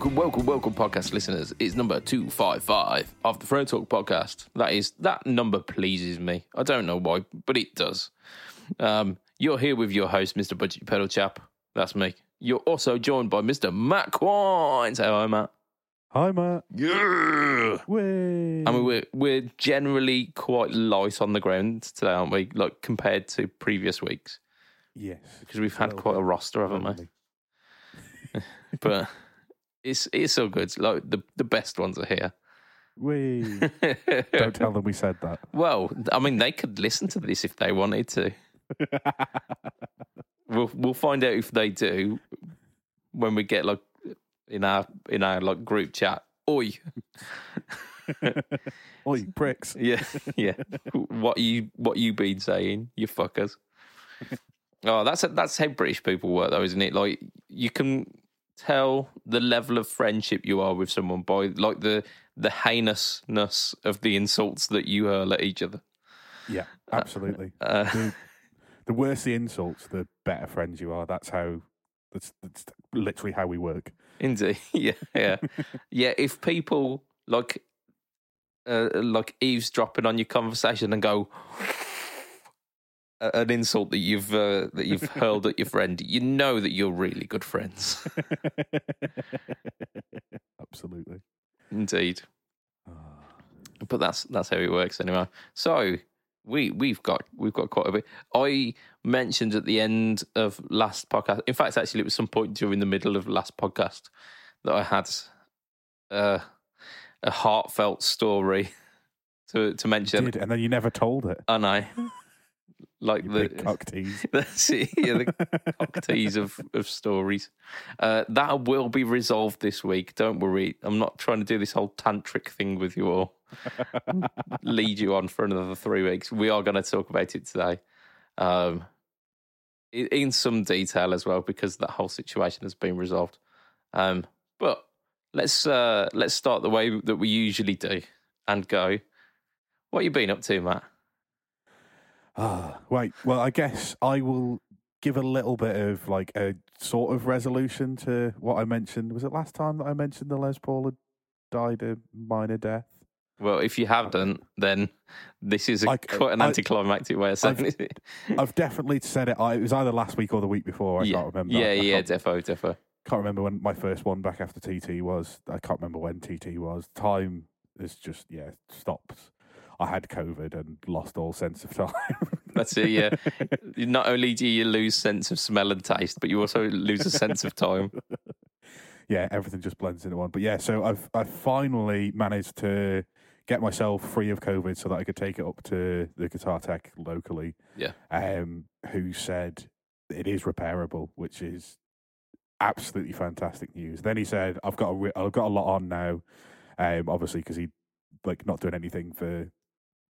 Welcome, welcome, welcome, podcast listeners. It's number 255 of the Friend Talk podcast. That is, that number pleases me. I don't know why, but it does. Um, you're here with your host, Mr. Budget Pedal Chap. That's me. You're also joined by Mr. Matt Quine. Say hi, Matt. Hi, Matt. Yeah. Way. I mean, we're, we're generally quite light on the ground today, aren't we? Like, compared to previous weeks. yes. Because we've had quite a roster, haven't we? But it's, it's all good. Like, the, the best ones are here. Way. Don't tell them we said that. Well, I mean, they could listen to this if they wanted to. We'll we'll find out if they do when we get like in our in our like group chat. Oi, Oi, pricks. yeah, yeah. what you what you been saying, you fuckers? Oh, that's that's how British people work, though, isn't it? Like you can tell the level of friendship you are with someone by like the the heinousness of the insults that you hurl at each other. Yeah, absolutely. Uh, the, the worse the insults, the better friends you are. That's how. That's, that's literally how we work. Indeed, yeah, yeah, yeah. If people like, uh, like eavesdropping on your conversation and go an insult that you've uh, that you've hurled at your friend, you know that you're really good friends. absolutely. Indeed, Ah, but that's that's how it works anyway. So we we've got we've got quite a bit. I mentioned at the end of last podcast. In fact, actually, it was some point during the middle of last podcast that I had uh, a heartfelt story to to mention. Did, and then you never told it. I like You the big cock tease. that's it, yeah, the cocktease of, of stories. Uh, that will be resolved this week. Don't worry. I'm not trying to do this whole tantric thing with you all. Lead you on for another three weeks. We are going to talk about it today, um, in, in some detail as well, because that whole situation has been resolved. Um, but let's uh, let's start the way that we usually do and go. What you been up to, Matt? Ah, right. Well, I guess I will give a little bit of like a sort of resolution to what I mentioned. Was it last time that I mentioned the Les Paul had died a minor death? Well, if you haven't, then this is a, I- quite an I- anticlimactic way of saying it. I've definitely said it. I, it was either last week or the week before. I yeah, can't remember. yeah, I yeah, defo, defo. can't remember when my first one back after TT was. I can't remember when TT was. Time is just yeah stops. I had COVID and lost all sense of time. That's it. Yeah. Not only do you lose sense of smell and taste, but you also lose a sense of time. yeah, everything just blends into one. But yeah, so I've I finally managed to get myself free of COVID so that I could take it up to the guitar tech locally. Yeah. Um, who said it is repairable, which is absolutely fantastic news. Then he said, "I've got a re- I've got a lot on now." Um, obviously because he like not doing anything for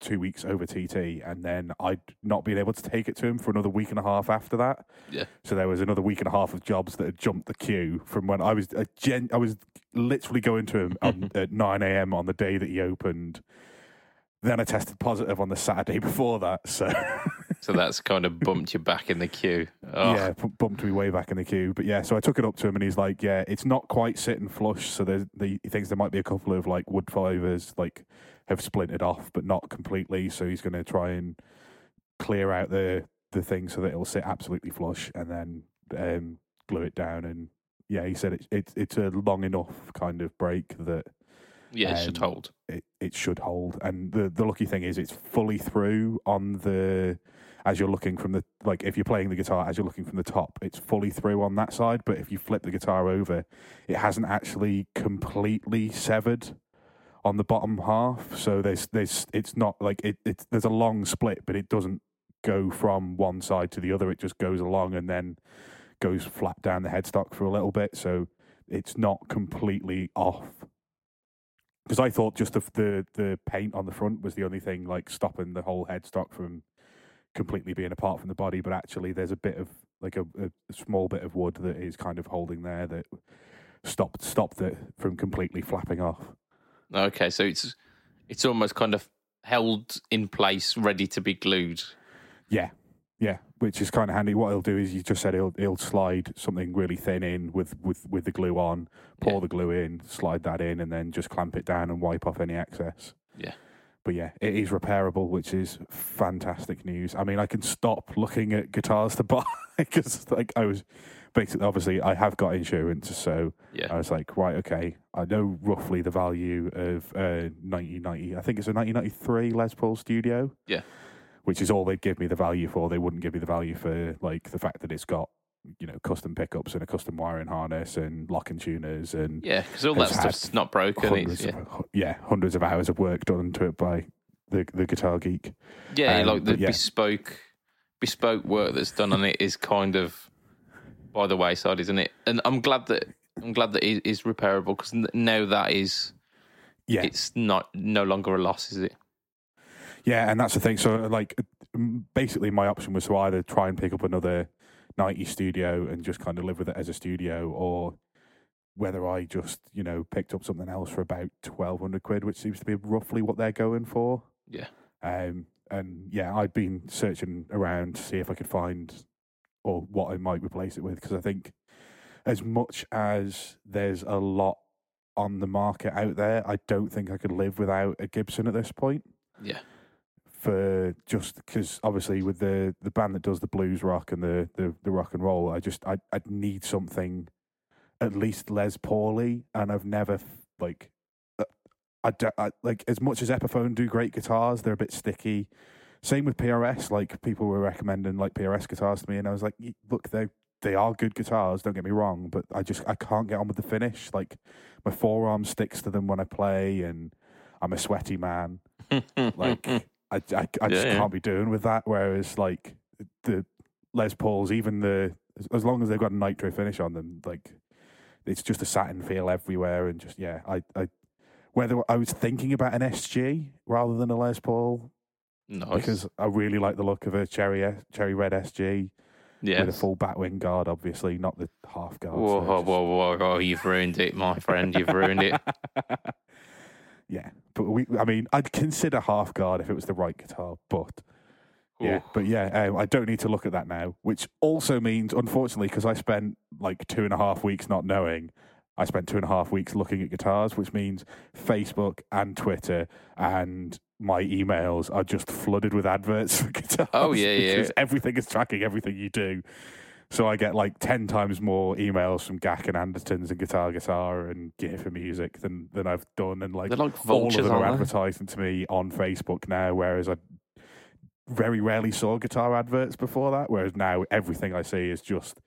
two weeks over TT, and then I'd not been able to take it to him for another week and a half after that. Yeah. So there was another week and a half of jobs that had jumped the queue from when I was a gen- I was literally going to him on, at nine a.m. on the day that he opened. Then I tested positive on the Saturday before that, so So that's kind of bumped you back in the queue. Oh, yeah, bu- bumped me way back in the queue. But yeah, so I took it up to him, and he's like, "Yeah, it's not quite sitting flush." So there's the he thinks there might be a couple of like wood fibers like have splintered off, but not completely. So he's going to try and clear out the the thing so that it'll sit absolutely flush, and then um, glue it down. And yeah, he said it's it's it's a long enough kind of break that yeah, it should um, hold. it, it should hold. And the the lucky thing is it's fully through on the as you're looking from the like if you're playing the guitar as you're looking from the top, it's fully through on that side. But if you flip the guitar over, it hasn't actually completely severed on the bottom half. So there's there's it's not like it it's there's a long split, but it doesn't go from one side to the other. It just goes along and then goes flat down the headstock for a little bit. So it's not completely off because I thought just the, the the paint on the front was the only thing like stopping the whole headstock from completely being apart from the body, but actually there's a bit of like a, a small bit of wood that is kind of holding there that stopped stopped it from completely flapping off. Okay, so it's it's almost kind of held in place, ready to be glued. Yeah, yeah, which is kind of handy. What he'll do is you just said he'll he'll slide something really thin in with with with the glue on, pour Yeah. the glue in, slide that in, and then just clamp it down and wipe off any excess. Yeah. But yeah, it is repairable, which is fantastic news. I mean, I can stop looking at guitars to buy because, like, I was basically, obviously, I have got insurance, so Yeah. I was like, right, okay, I know roughly the value of uh, 1990. I think it's a 1993 Les Paul Studio. Yeah. Which is all they'd give me the value for. They wouldn't give me the value for like the fact that it's got, you know, custom pickups and a custom wiring harness and locking tuners and Yeah, because all that stuff's not broken. hundreds yeah, of yeah hundreds of hours of work done to it by the the guitar geek. yeah um, like the yeah. bespoke bespoke work that's done on it is kind of by the wayside, isn't it? And I'm glad that I'm glad that it is repairable because now that is Yeah, it's not no longer a loss, is it? Yeah, and that's the thing. So, like, basically, my option was to either try and pick up another 90 studio and just kind of live with it as a studio, or whether I just, you know, picked up something else for about 1200 quid, which seems to be roughly what they're going for. Yeah. Um, and yeah, I'd been searching around to see if I could find or what I might replace it with, because I think as much as there's a lot on the market out there, I don't think I could live without a Gibson at this point Yeah, for just because obviously with the the band that does the blues rock and the the, the rock and roll, I just I I'd need something at least Les Pauly, and I've never like uh, I, don't- I like as much as Epiphone do great guitars, they're a bit sticky. Same with PRS, like people were recommending like PRS guitars to me, and I was like, look, they they are good guitars. Don't get me wrong, but I just I can't get on with the finish. Like my forearm sticks to them when I play, and I'm a sweaty man like I, I, I just yeah. can't be doing with that. Whereas like the Les Pauls, even the as- as long as they've got a nitro finish on them, like it's just a satin feel everywhere, and just yeah, I I whether I was thinking about an SG rather than a Les Paul nice. because I really like the look of a cherry cherry red SG yeah. with a full batwing guard, obviously not the half guard. Whoa, so whoa, just- whoa, whoa, whoa! You've ruined it, my friend. You've ruined it. yeah, but we, I mean, I'd consider half guard if it was the right guitar, but yeah, but yeah, um, I don't need to look at that now. Which also means, unfortunately, because I spent like two and a half weeks not knowing, I spent two and a half weeks looking at guitars, which means Facebook and Twitter and my emails are just flooded with adverts for guitars. Oh, yeah, yeah. everything is tracking everything you do. So I get like ten times more emails from Gak and Andertons and Guitar Guitar and Gear for Music than than I've done, and like They're like all of them are advertising to me on Facebook now, whereas I very rarely saw guitar adverts before that. Whereas now everything I see is just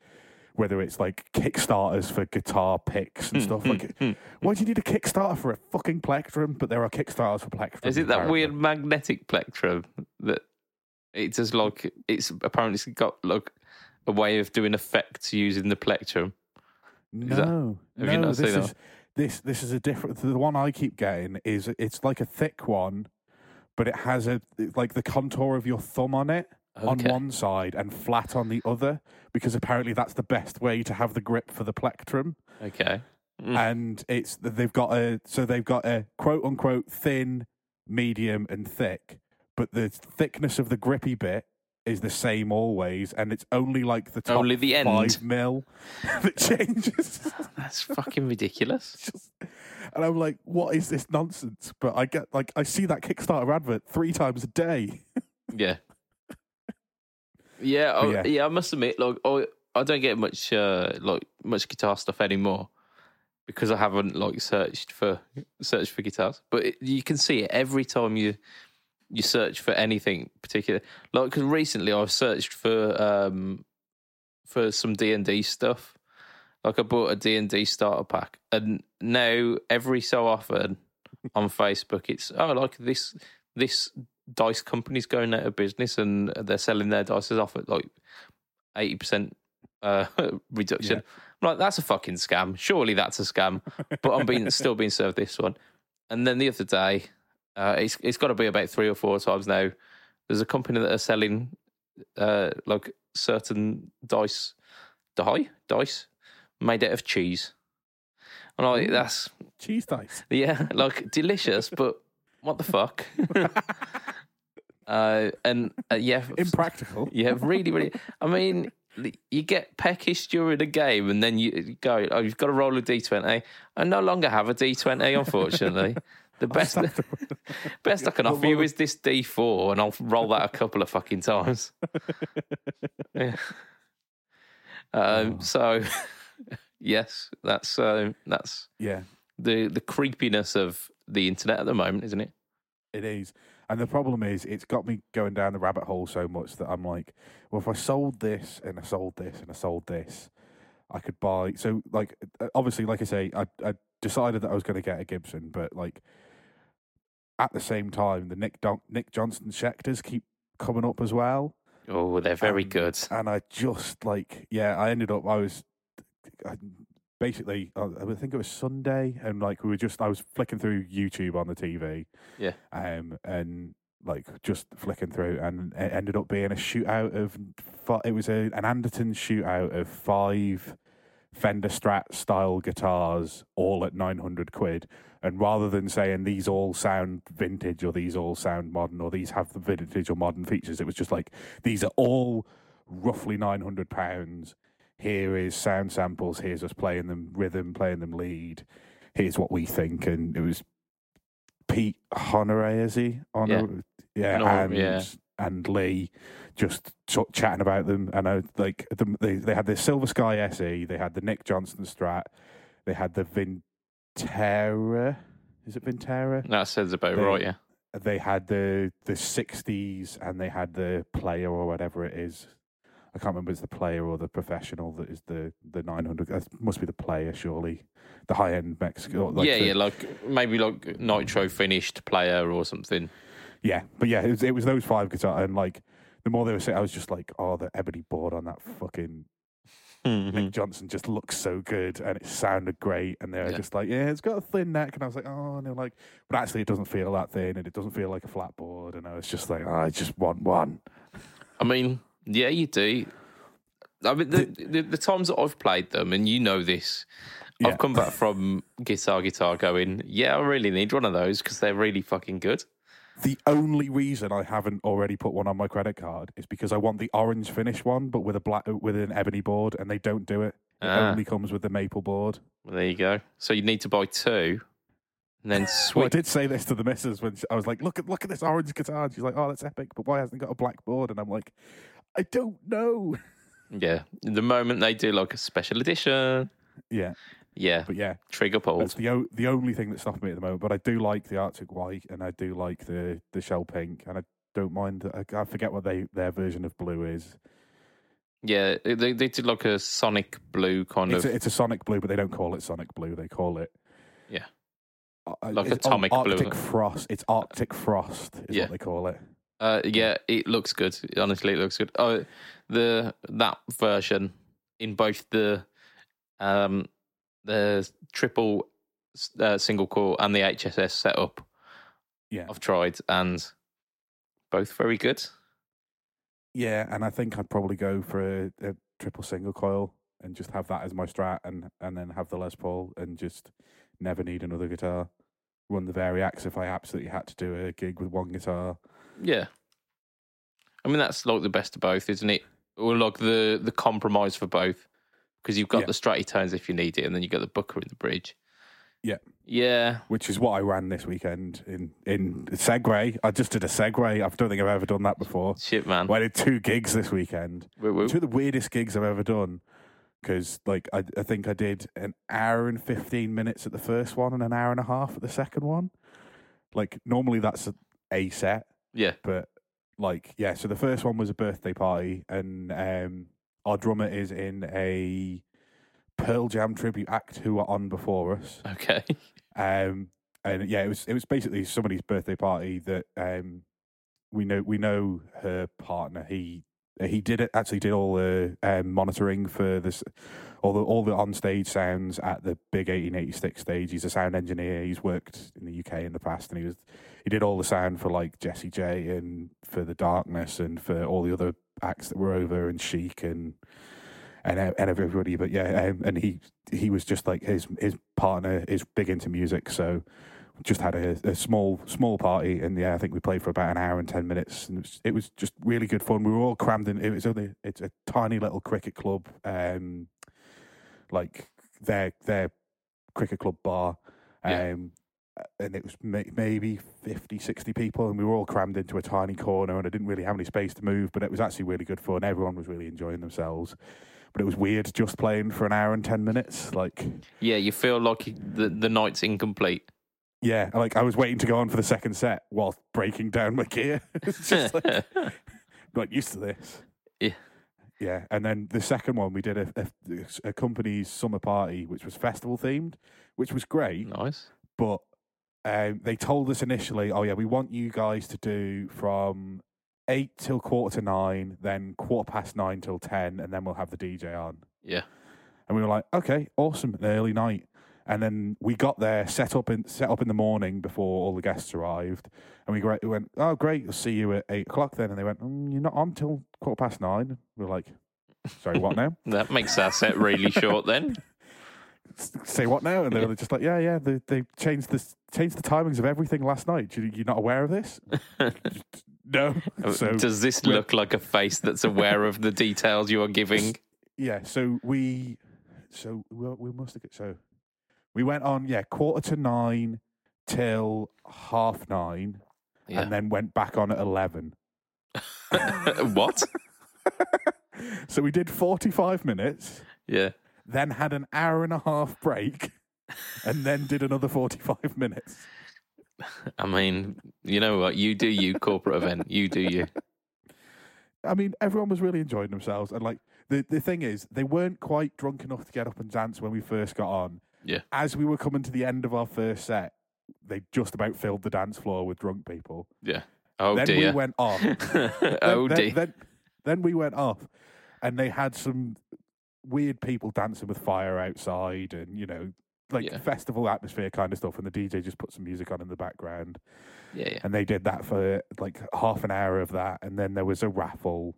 whether it's like Kickstarters for guitar picks and hmm, stuff. Hmm, like, hmm. why do you need a Kickstarter for a fucking plectrum? But there are Kickstarters for plectrum. Is it that weird magnetic plectrum that it's just like it's apparently got like a way of doing effects using the plectrum? No, that- no. not this is this. This is a different. The one I keep getting is it's like a thick one, but it has a like the contour of your thumb on it. On one side and flat on the other because apparently that's the best way to have the grip for the plectrum Okay. Mm. and it's they've got a so they've got a quote unquote thin medium and thick but the thickness of the grippy bit is the same always and it's only like the top Only the end. five mil that changes That's fucking ridiculous. Just- and i'm like what is this nonsense but i get like i see that kickstarter advert three times a day Yeah. Yeah, I, yeah. yeah, I must admit, like, I, I don't get much, uh, like, much guitar stuff anymore because I haven't like searched for searched for guitars. But it, you can see it every time you you search for anything particular. Like, because recently I've searched for um for some D and D stuff. Like, I bought a D and D starter pack, and now every so often on Facebook, it's oh, like this this dice companies going out of business and they're selling their dices off at like eighty percent uh, reduction. I'm like, that's a fucking scam. Surely that's a scam. But I'm being still being served this one. And then the other day, uh, it's it's got to be about three or four times now. There's a company that are selling uh, like certain dice, die dice made out of cheese. And I like that's cheese dice yeah, like delicious, but what the fuck? Uh, and uh, yeah, Impractical. yeah, really, really. I mean, you get peckish during a game, and then you go, "Oh, you've got to roll a d20." I no longer have a d20, unfortunately. The best, best I can offer you is this d4, and I'll roll that a couple of fucking times. yeah. Um, Oh. So, yes, that's uh, that's Yeah, the the creepiness of the internet at the moment, isn't it? It is. And the problem is, it's got me going down the rabbit hole so much that I'm like, well, if I sold this and I sold this and I sold this, I could buy. So, like, uh, obviously, like I say, I, I decided that I was going to get a Gibson, but like, at the same time, the Nick Don- Nick Johnston Schecters keep coming up as well. Oh, they're very Um, good. and I just like yeah, I ended up I was I, basically uh, I think it was Sunday, and like we were just I was flicking through YouTube on the TV, Yeah. um, and like just flicking through, and it ended up being a shootout of it was a an Anderton shootout of five Fender Strat style guitars, all at nine hundred quid. And rather than saying these all sound vintage or these all sound modern or these have the vintage or modern features, it was just like these are all roughly nine hundred pounds. Here is sound samples. Here's us playing them rhythm, playing them lead. Here's what we think, and it was Pete Honore, is he? Honor, yeah, No, and yeah. and Lee just ch- chatting about them. And I like the, they they had the Silver Sky SE, they had the Nick Johnston Strat, they had the Vintera. Is it Vintera? That sounds about They- right, yeah. They had the the sixties, and they had the player or whatever it is. I can't remember if it's the player or the professional that is the the nine hundred. That must be the player, surely. The high end Mexico. Like yeah, the- yeah, like maybe like nitro finished player or something. Yeah, but yeah, it was, it was those five guitars, and like the more they were saying, I was just like, oh, the ebony board on that fucking Mm-hmm. Nick Johnston just looks so good, and it sounded great, and they're Yeah. just like, yeah, it's got a thin neck, and I was like, oh, and they're like, but actually, it doesn't feel that thin, and it doesn't feel like a flat board, and I was just like, oh, I just want one. I mean, yeah, you do. I mean, the, the, the times that I've played them, and you know this, Yeah. I've come back from Guitar Guitar going, yeah, I really need one of those because they're really fucking good. The only reason I haven't already put one on my credit card is because I want the orange finish one, but with a black with an ebony board, and they don't do it. It Ah. only comes with the maple board. Well, there you go. So you need to buy two and then Well, I did say this to the missus when she, I was like, "Look at look at this orange guitar." And she's like, "Oh, that's epic," but why hasn't it got a black board? And I'm like, "I don't know." yeah. The moment they do like a special edition, Yeah, yeah, but yeah, trigger that's pulled. the o- the only thing that's stopping me at the moment. But I do like the Arctic White, and I do like the the Shell Pink, and I don't mind. I, I forget what they their version of blue is. Yeah, they, they did like a Sonic Blue kind It's of. a, it's a Sonic Blue, but they don't call it Sonic Blue. They call it Yeah. uh, Like Atomic Blue, Arctic? Frost. It's Arctic Frost is Yeah. what they call it. Uh, yeah, it looks good. Honestly, it looks good. Oh, the that version in both the um the triple uh, single coil and the HSS setup. Yeah. I've tried and both very good. Yeah, and I think I'd probably go for a, a triple single coil and just have that as my strat, and and then have the Les Paul, and just never need another guitar. Run the Variax if I absolutely had to do a gig with one guitar. Yeah, I mean that's like the best of both, isn't it? Or like the the compromise for both, because you've got Yeah. the stratty tones if you need it, and then you've got the bucker in the bridge. Yeah. yeah, Which is what I ran this weekend in in segue. I just did a segue. I don't think I've ever done that before. shit, man. Well, I did two gigs this weekend. Woo, woo. Two of the weirdest gigs I've ever done. Because like I, I think I did an hour and fifteen minutes at the first one and an hour and a half at the second one. Like normally that's a, a set, Yeah, but like yeah. So the first one was a birthday party, and um, our drummer is in a Pearl Jam tribute act who were on before us. okay. Um, and yeah, it was it was basically somebody's birthday party that um, we know we know her partner. He he did it actually did all the um, monitoring for this all the all the on stage sounds at the big 1886 stage. He's a sound engineer. He's worked in the UK in the past, and he was he did all the sound for like Jessie J and for the Darkness and for all the other acts that were over and Chic and and and everybody. But yeah, um, and he he was just like his his partner is big into music, so just had a, a small small party, and yeah, I think we played for about an hour and ten minutes, and it was, it was just really good fun. We were all crammed in. It was only it's a tiny little cricket club, um, like their their cricket club bar, um, Yeah. And it was may, maybe 50, 60 people, and we were all crammed into a tiny corner, and I didn't really have any space to move, but it was actually really good fun. Everyone was really enjoying themselves. But it was weird just playing for an hour and ten minutes. Like, Yeah, you feel like the the night's incomplete. yeah, like I was waiting to go on for the second set whilst breaking down my gear. it's just like, not used to this. Yeah. Yeah, and then the second one we did a, a, a company's summer party, which was festival themed, which was great. nice. But um, they told us initially, oh yeah, we want you guys to do from eight till quarter to nine, then quarter past nine till ten, and then we'll have the DJ on. Yeah. And we were like, okay, awesome, an early night. And then we got there, set up in set up in the morning before all the guests arrived, and we gra- went, oh great, we'll see you at eight o'clock then. And they went, mm, you're not on till quarter past nine. We're like, sorry, what now? That makes our set really short then. Say what now? And they're just like, yeah, yeah, they they changed this changed the timings of everything last night. You, you're not aware of this? no. Uh, so Does this look like a face that's aware of the details you are giving? yeah, so we, so we, we must have so we went on yeah quarter to nine till half nine, Yeah. and then went back on at eleven. what? So we did forty five minutes, Yeah. Then had an hour and a half break, and then did another forty five minutes. I mean, you know what? You do you, corporate event. You do you. I mean, everyone was really enjoying themselves, and like the the thing is, they weren't quite drunk enough to get up and dance when we first got on. Yeah. As we were coming to the end of our first set, they just about filled the dance floor with drunk people. Yeah. Oh then dear. we went off. oh then, dear. Then, then we went off, and they had some weird people dancing with fire outside, and you know, like Yeah. festival atmosphere kind of stuff. And the DJ just put some music on in the background, yeah, yeah. and they did that for like half an hour of that, and then there was a raffle.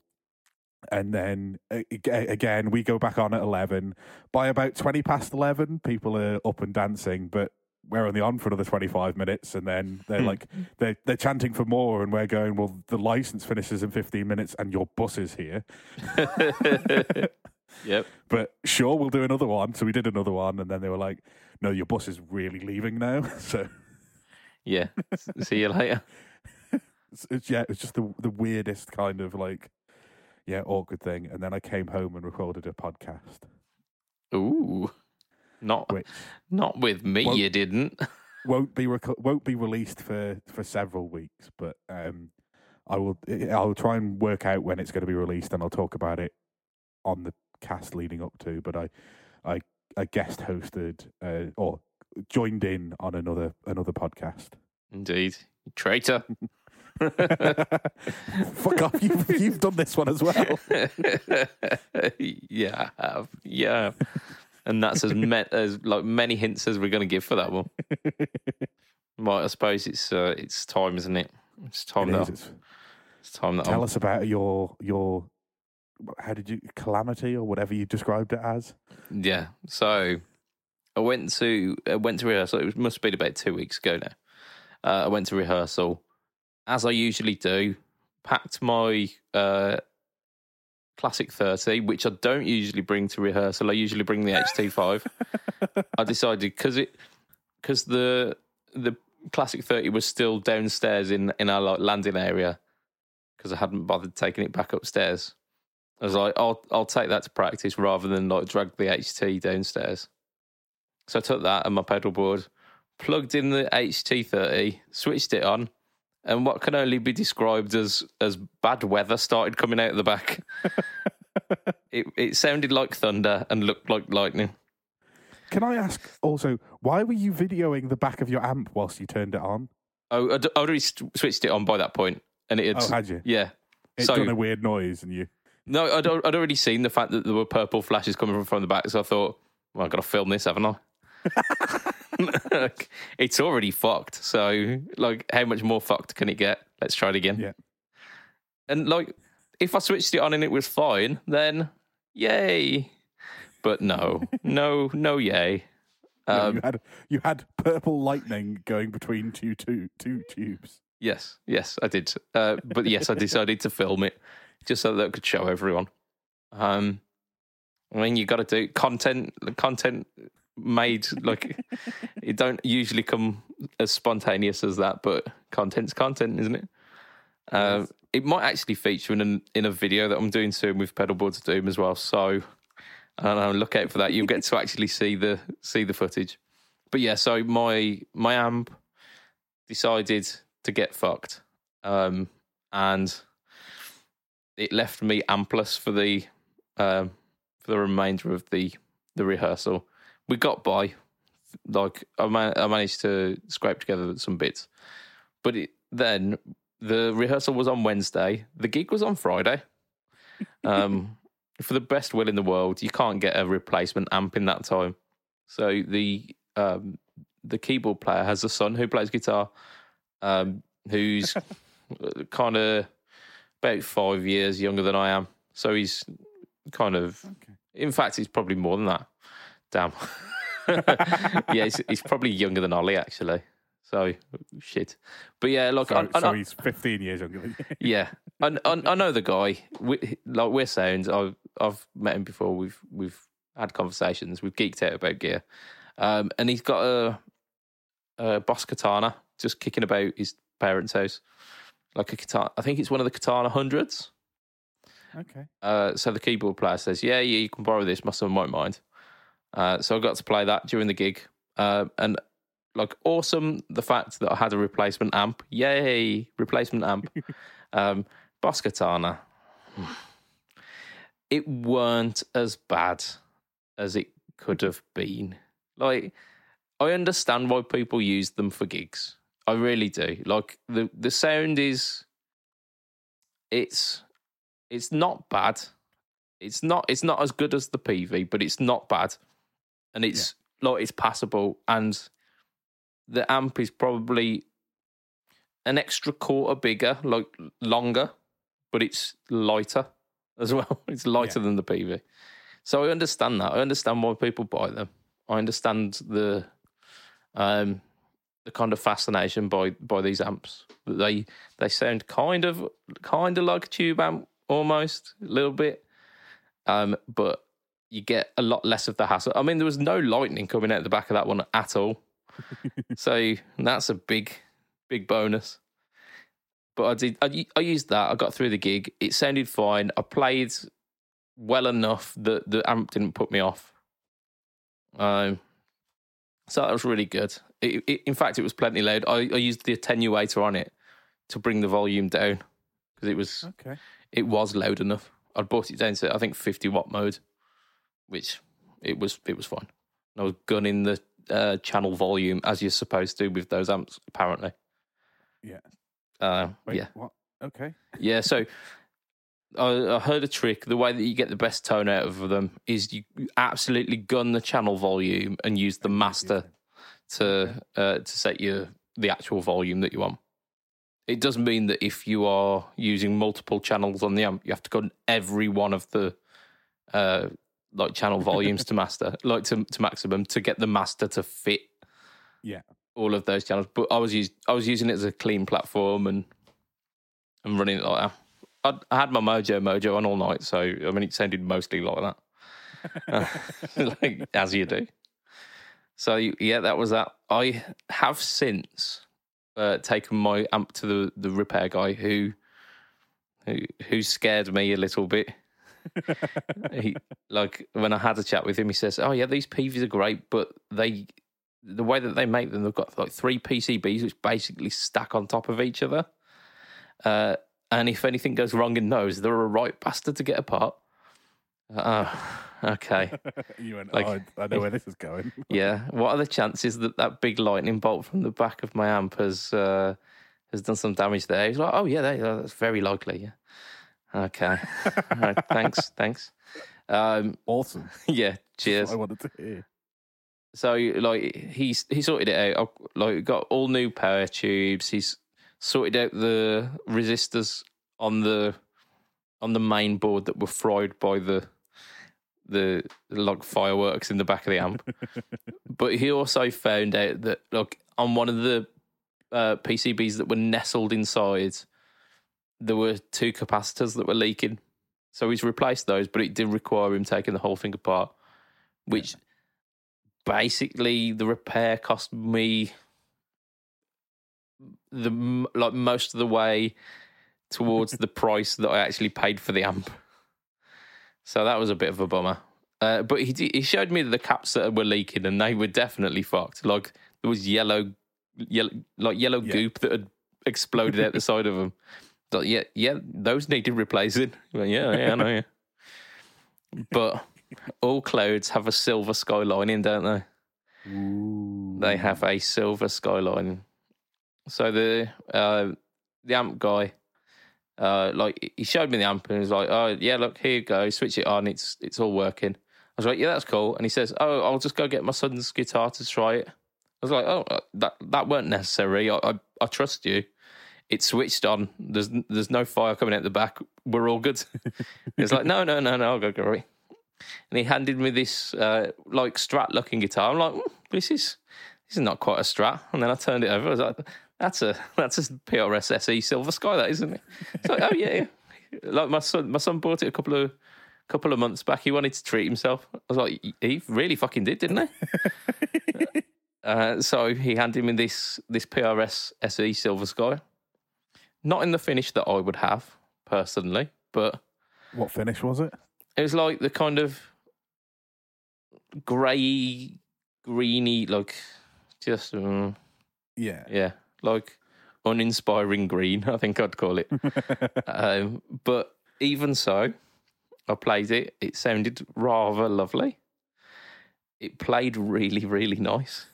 And then again, we go back on at 11. By about 20 past 11, people are up and dancing, but we're only on for another 25 minutes. And then they're Hmm. like, they're, they're chanting for more. And we're going, well, the license finishes in 15 minutes and your bus is here. yep. But sure, we'll do another one. So we did another one. And then they were like, no, your bus is really leaving now. So Yeah. See you later. it's, it's, yeah, it's just the, the weirdest kind of like, yeah, awkward thing. And then I came home and recorded a podcast. Ooh. Not Which not with me, you didn't. won't be reco- won't be released for for several weeks, but um, I will I'll try and work out when it's going to be released, and I'll talk about it on the cast leading up to. But I I I guest hosted uh, or joined in on another another podcast. Indeed. Traitor. Fuck off! You've you've done this one as well. yeah, I have. Yeah. And that's as me- as like many hints as we're going to give for that one. Right, I suppose it's uh, it's time, isn't it? It's time It that is, it's- it's time that Tell I'm, us about your your how did you calamity or whatever you described it as. yeah. So I went to I went to rehearsal. It must have been about two weeks ago now. Uh, I went to rehearsal as I usually do. Packed my uh, classic thirty, which I don't usually bring to rehearsal. I usually bring the HT five. I decided because it because the the classic thirty was still downstairs in in our like landing area because I hadn't bothered taking it back upstairs. I was like, I'll I'll take that to practice rather than like drag the HT downstairs. So I took that and my pedal board, plugged in the HT thirty, switched it on, and what can only be described as as bad weather started coming out of the back. it it sounded like thunder and looked like lightning. Can I ask also why were you videoing the back of your amp whilst you turned it on? Oh, I'd, I'd already switched it on by that point, and it had, Oh, had you? yeah. It so done a weird noise, and you. No, I'd, I'd already seen the fact that there were purple flashes coming from, from the back, so I thought, well, I've got to film this, haven't I? Like, it's already fucked. So, like, how much more fucked can it get? Let's try it again. Yeah. And like, if I switched it on and it was fine, then yay. But no, no, no, yay. Um, you had you had purple lightning going between two two two tubes. Yes, yes, I did. Uh, but yes, I decided to film it just so that could show everyone. Um, I mean, you got to do content. The Content made like it don't usually come as spontaneous as that, but content's content, isn't it? Um, Yes. It might actually feature in a, in a video that I'm doing soon with Pedalboards Doom as well. So I don't know. Look out for that. You'll get to actually see the see the footage. But yeah, so my my amp decided to get fucked, um, and it left me ampless for the um, for the remainder of the the rehearsal. We got by, like I, man- I managed to scrape together some bits, but it, then the rehearsal was on Wednesday. The gig was on Friday. Um, for the best will in the world, you can't get a replacement amp in that time. So the um, the keyboard player has a son who plays guitar, um, who's kind of about five years younger than I am. So he's kind of, Okay. in fact, he's probably more than that. Damn. yeah, he's, he's probably younger than Ollie actually. So shit. But yeah, like So, I, I, so he's 15 years younger than you. yeah, I, I, I know the guy. We, like we're sounds. I've I've met him before. We've we've had conversations. We've geeked out about gear, um, and he's got a, a Boss Katana just kicking about his parents' house, like a katana. I think it's one of the Katana hundreds. Okay. Uh, so the keyboard player says, "Yeah, yeah, you can borrow this. My son won't mind." Uh, so I got to play that during the gig, uh, and like awesome the fact that I had a replacement amp. Yay, replacement amp. um, Boss Katana. It weren't as bad as it could have been. Like I understand why people use them for gigs. I really do. Like the the sound is it's it's not bad. It's not it's not as good as the PV, but it's not bad. And it's like it's passable and the amp is probably an extra quarter bigger, like longer, but it's lighter as well. It's lighter than the PV. So I understand that. I understand why people buy them. I understand the um the kind of fascination by by these amps. They they sound kind of kind of like a tube amp almost a little bit. Um but you get a lot less of the hassle. I mean there was no lightning coming out the back of that one at all. so that's a big big bonus. But I did I, I used that. I got through the gig. It sounded fine. I played well enough that the amp didn't put me off. Um, so that was really good. It, it, in fact, it was plenty loud. I, I used the attenuator on it to bring the volume down because it was Okay. it was loud enough. I brought it down to I think fifty watt mode, which it was it was fine. I was gunning the uh, channel volume as you're supposed to with those amps, apparently. Yeah. Uh, Wait, yeah. What? Okay. Yeah, so I, I heard a trick. The way that you get the best tone out of them is you absolutely gun the channel volume and use the master to uh, to set your the actual volume that you want. It doesn't mean that if you are using multiple channels on the amp, you have to gun every one of the uh, like channel volumes to master, like to to maximum to get the master to fit Yeah. all of those channels. But I was used I was using it as a clean platform and and running it like that. I, I had my Mojo Mojo on all night, so I mean it sounded mostly like that, Uh, like as you do. So yeah, that was that. I have since uh, taken my amp to the the repair guy who who who scared me a little bit. he like when I had a chat with him, he says, "Oh yeah, these PVs are great, but they the way that they make them, they've got like three PCBs which basically stack on top of each other. Uh, and if anything goes wrong in those, they're a right bastard to get apart." Oh, okay. you went. Like- oh, I know where this is going. Yeah. What are the chances that that big lightning bolt from the back of my amp has uh, has done some damage there? He's like, oh yeah, that- that's very likely. Yeah. Okay. All right, thanks. Thanks. Um, awesome. yeah. Cheers. I wanted to hear. So like he's he sorted it out. Like got all new power tubes. He's sorted out the resistors on the on the main board that were fried by the the like fireworks in the back of the amp. but he also found out that like on one of the uh, PCBs that were nestled inside, there were two capacitors that were leaking. So he's replaced those, but it did require him taking the whole thing apart, which basically the repair cost me the like most of the way towards the price that I actually paid for the amp. So that was a bit of a bummer. Uh, but he he showed me the caps that were leaking, and they were definitely fucked. Like there was yellow, yellow like yellow Yeah. goop that had exploded out the side of them. Like, yeah, yeah, those needed replacing. Well, yeah, yeah, I know. Yeah. But all clouds have a silver skylining, don't they? Ooh. They have a silver skyline. So the uh, the amp guy, uh, like he showed me the amp and he was like, "Oh yeah, look here you go, switch it on, it's it's all working." I was like, "Yeah, that's cool." And he says, "Oh, I'll just go get my son's guitar to try it." I was like, "Oh, uh, that that weren't necessary. I I, I trust you." It's switched on. There's there's no fire coming out the back. We're all good. He's like, "No, no, no, no, I'll go get it." And he handed me this uh, like Strat looking guitar. I'm like, "Mm, "This is this is not quite a Strat." And then I turned it over. I was like, "That's a that's a PRS SE E Silver Sky, that isn't it?" It's like, "Oh yeah, yeah." Like my son, my son bought it a couple of couple of months back. He wanted to treat himself. I was like, "He really fucking did, didn't he?" uh, so he handed me this this PRS SE Silver Sky. Not in the finish that I would have personally, but What finish was it? it was like the kind of grey, greeny, like just um, Yeah. yeah, like uninspiring green. I think I'd call it. um, but even so, I played it. It sounded rather lovely. It played really, really nice.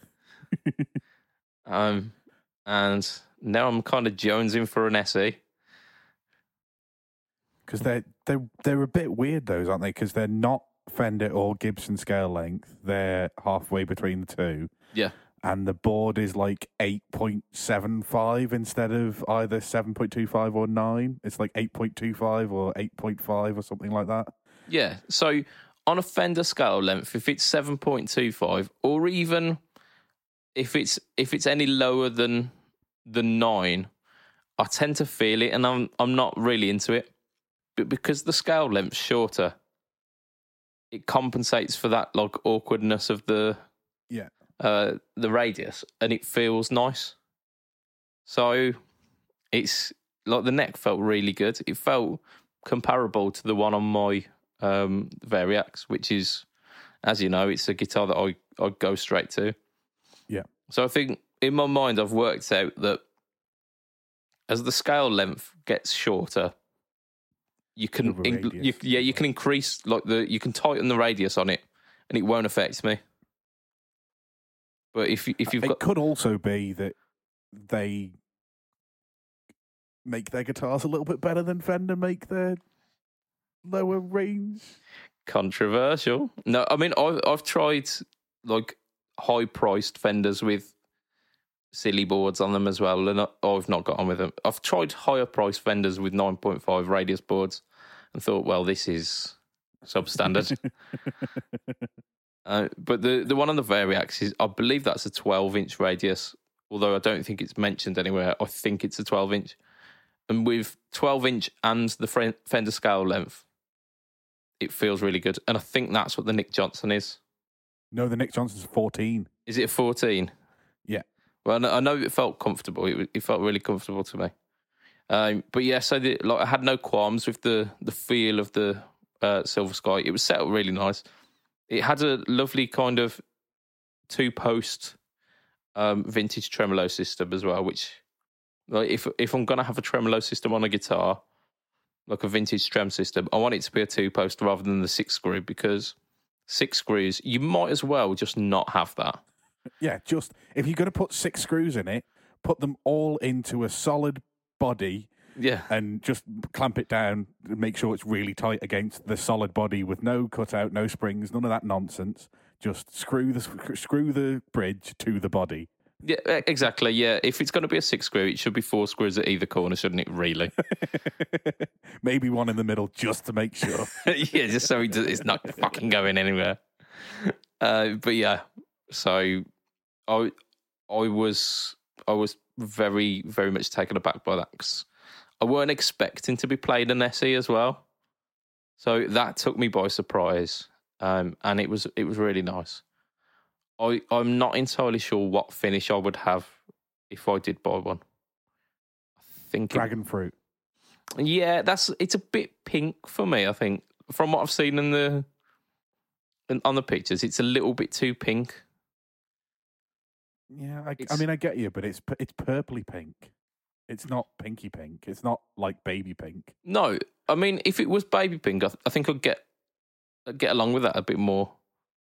um, and now I'm kind of jonesing for an. SE. Because they're they they're a bit weird those, aren't they? Because they're not Fender or Gibson scale length. They're halfway between the two. Yeah. And the board is like eight point seven five instead of either seven point two five or nine. It's like eight point two five or eight point five or something like that. Yeah. So on a Fender scale length, if it's seven point two five, or even if it's if it's any lower than the nine, I tend to feel it, and I'm I'm not really into it. But because the scale length's shorter, it compensates for that like awkwardness of the. Uh the radius, and it feels nice. So it's like the neck felt really good. It felt comparable to the one on my um Variax, which is, as you know, it's a guitar that I I go straight to. Yeah. So I think in my mind I've worked out that as the scale length gets shorter, you can in- you, yeah you can increase like the you can tighten the radius on it, and it won't affect me. But if if uh, you've it got could also be that they make their guitars a little bit better than Fender make their lower range. controversial. No, I mean I've I've tried like high priced fenders with silly boards on them as well, and I, I've not got on with them. I've tried higher priced fenders with nine point five radius boards, and thought, well, this is substandard. uh, but the the one on the Variax is, I believe that's a twelve inch radius. Although I don't think it's mentioned anywhere. I think it's a twelve inch, and with twelve inch and the Fender scale length, it feels really good. And I think that's what the Nick Johnston is. No, the Nick Johnston's 14. Is it a 14? Yeah. Well, I know- I know it felt comfortable. It, it felt really comfortable to me. Um, but yeah, so the, like I had no qualms with the the feel of the uh, Silver Sky. It was set up really nice. It had a lovely kind of two post um, vintage tremolo system as well. Which, like, if if I'm gonna have a tremolo system on a guitar, like a vintage trem system, I want it to be a two post rather than the six screw because six screws you might as well just not have that. Yeah, just if you're to put six screws in it, put them all into a solid body Yeah. and just clamp it down and make sure it's really tight against the solid body with no cutout, no springs, none of that nonsense. Just screw the screw the bridge to the body. Yeah, exactly. Yeah, if it's going to be a six screw, it should be four screws at either corner, shouldn't it? Really? Maybe one in the middle just to make sure. yeah, just so it's not fucking going anywhere. Uh, but yeah, so I I was I was very very much taken aback by that 'cause I weren't expecting to be played an SE as well, so that took me by surprise, um, and it was it was really nice. I I'm not entirely sure what finish I would have if I did buy one. I think it- Dragon fruit. yeah, that's it's a bit pink for me. I think from what I've seen in the in, on the pictures, it's a little bit too pink. Yeah, I, I mean, I get you, but it's it's purpley pink. It's not pinky pink. It's not like baby pink. No, I mean if it was baby pink, I, th- I think I'd get I'd get along with that a bit more.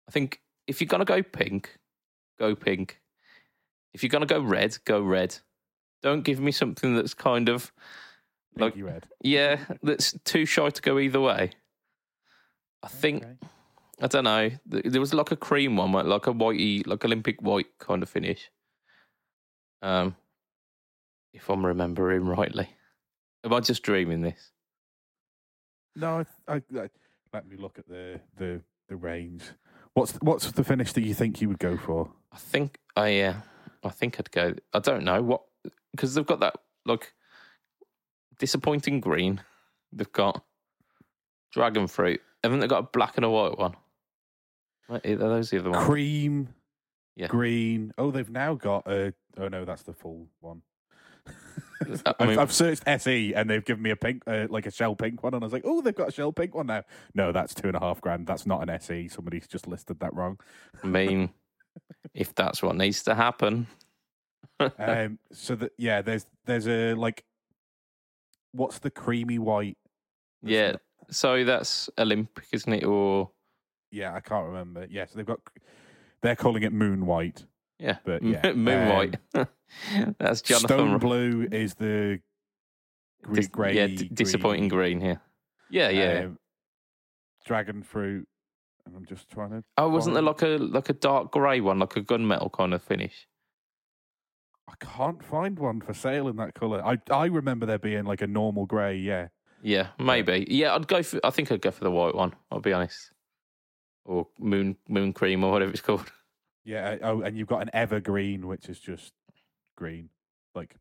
I think if you're gonna go pink, go pink. If you're gonna go red, go red. Don't give me something that's kind of Like- Pinky red. yeah, that's too shy to go either way. I think Okay. I don't know. Th- There was like a cream one, like like a whitey, like Olympic white kind of finish. Um, if I'm remembering rightly, am I just dreaming this? No, I, I, I, let me look at the the the range. What's what's the finish that you think you would go for? I think I yeah, I think I'd go. I don't know what because they've got that like disappointing green. They've got dragon fruit. Haven't they got a black and a white one? Right, Are those the other ones? Cream, Yeah. green. Oh, they've now got a. Oh no, that's the full one. I I've, mean- I've searched SE and they've given me a pink, uh, like a shell pink one, and I was like, oh, they've got a shell pink one now. No, that's two and a half grand. That's not an SE. Somebody's just listed that wrong. I mean, if that's what needs to happen. Um, so that yeah, there's there's a like, what's the creamy white? Yeah. So that's Olympic, isn't it? Or yeah, I can't remember. Yeah, so they've got. They're calling it moon white. Yeah, But, yeah, Moon um, White. that's Jonathan. Stone blue is the gre- Dis- grey. yeah, d- disappointing green here. Yeah, yeah. um, dragon fruit. And I'm just trying to. oh, wasn't there like a like a dark grey one, like a gunmetal kind of finish? I can't find one for sale in that color. I I remember there being like a normal grey. Yeah. Yeah, maybe. Yeah, I'd go for. I think I'd go for the white one. I'll be honest. Or moon moon cream or whatever it's called. Yeah. Oh, and you've got an evergreen, which is just green. Like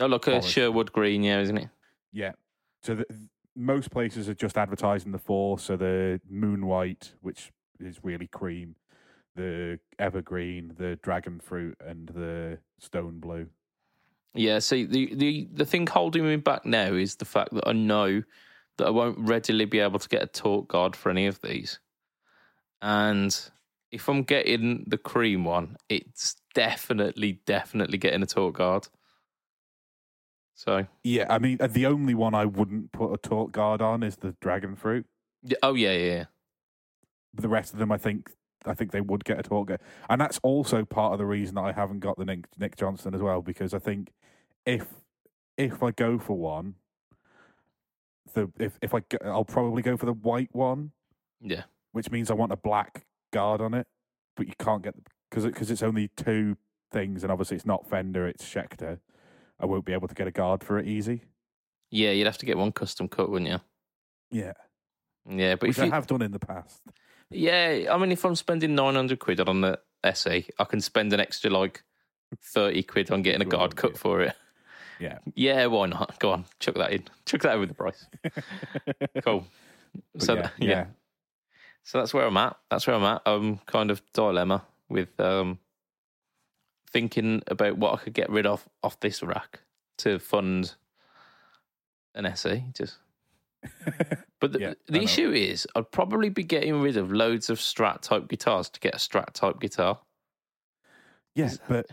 Oh, like uh, a Sherwood green, yeah, isn't it? yeah. So the, most places are just advertising the four. So the moon white, which is really cream, the evergreen, the dragon fruit, and the stone blue. Yeah, see, the, the, the thing holding me back now is the fact that I know that I won't readily be able to get a talk guard for any of these. And if I'm getting the cream one, it's definitely, definitely getting a talk guard. So, Yeah, I mean the only one I wouldn't put a talk guard on is the dragon fruit. yeah, oh, yeah, yeah, the rest of them, I think, I think they would get a talk guard, and that's also part of the reason that I haven't got the Nick, Nick Johnston as well because I think if if I go for one, the if if I go, I'll probably go for the white one, Yeah. which means I want a black guard on it, but you can't get because because it's only two things, and obviously it's not Fender, it's Schecter. I won't be able to get a guard for it easy. Yeah, you'd have to get one custom cut, wouldn't you? Yeah, Yeah, but which if I you, have done in the past. yeah, I mean, if I'm spending 900 quid on the SE, I can spend an extra like 30 quid on getting a guard cut yeah. for it. Yeah. Yeah, why not? Go on, chuck that in. Chuck that over the price. Cool. But so yeah, th- yeah. So that's where I'm at. That's where I'm at. I'm kind of dilemma with um, thinking about what I could get rid of off this rack to fund an SE. Just, but the, Yeah, the issue is, I'd probably be getting rid of loads of Strat type guitars to get a Strat type guitar. Yeah, but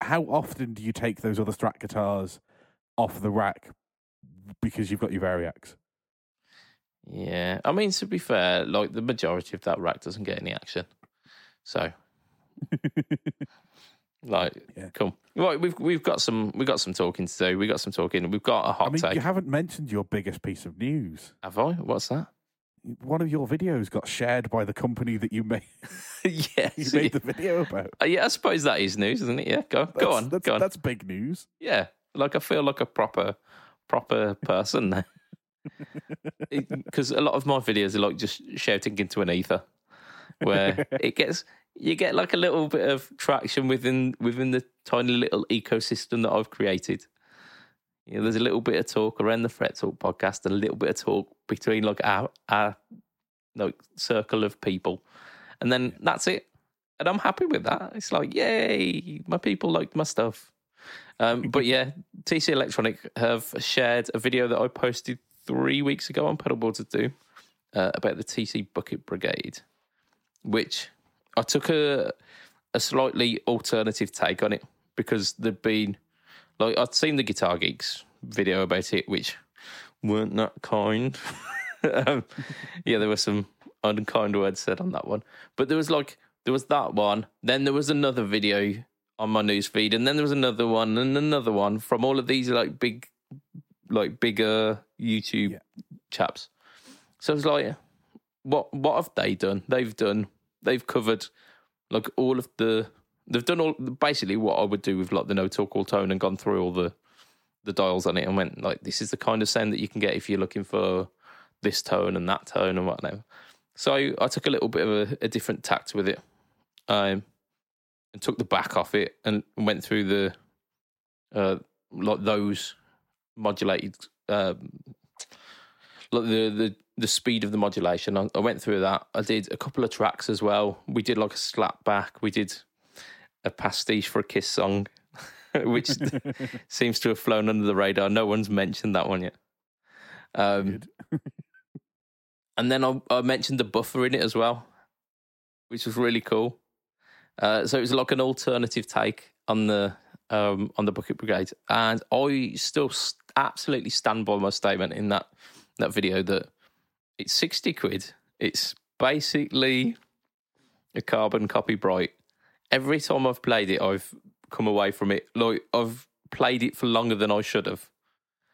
how often do you take those other Strat guitars off the rack because you've got your Variax? Yeah, I mean to be fair, like the majority of that rack doesn't get any action, so like, Yeah. cool. Right, we've we've got some we've got some talking to do. We got some talking. We've got a hot I mean, take. you haven't mentioned your biggest piece of news. Have I? What's that? one of your videos got shared by the company that you made yeah, you made yeah. the video about. Uh, yeah, I suppose that is news, isn't it? Yeah, go go on, That's, go on. that's big news. Yeah, like I feel like a proper proper person now. Because a lot of my videos are like just shouting into an ether, where it gets you get like a little bit of traction within within the tiny little ecosystem that I've created. You know, there's a little bit of talk around the Fret Talk podcast, and a little bit of talk between like our our like circle of people, and then that's it. And I'm happy with that. It's like, yay, my people liked my stuff. Um, but yeah, TC Electronic have shared a video that I posted three weeks ago on Pedalboard to do uh, about the TC Bucket Brigade, which I took a a slightly alternative take on it because there'd been like I'd seen the Guitar Geeks video about it, which weren't that kind. um, yeah, there were some unkind words said on that one, but there was like there was that one. Then there was another video on my newsfeed, and then there was another one and another one from all of these like big, like bigger YouTube Yeah. chaps. So I was like, what what have they done? They've done they've covered like all of the they've done all basically what I would do with like the no talk all tone and gone through all the the dials on it and went like this is the kind of sound that you can get if you're looking for this tone and that tone and whatnot. So I took a little bit of a, a different tact with it, um, and took the back off it and went through the uh like those modulated um like the the the speed of the modulation. I, I went through that. I did a couple of tracks as well. We did like a slap back. We did a pastiche for a Kiss song, which seems to have flown under the radar. No one's mentioned that one yet. Um, and then I, I mentioned the buffer in it as well, which was really cool. Uh, so it was like an alternative take on the um, on the Bucket Brigade, and I still s- absolutely stand by my statement in that that video that it's sixty quid. It's basically a carbon copy bright. Every time I've played it, I've come away from it like I've played it for longer than I should have.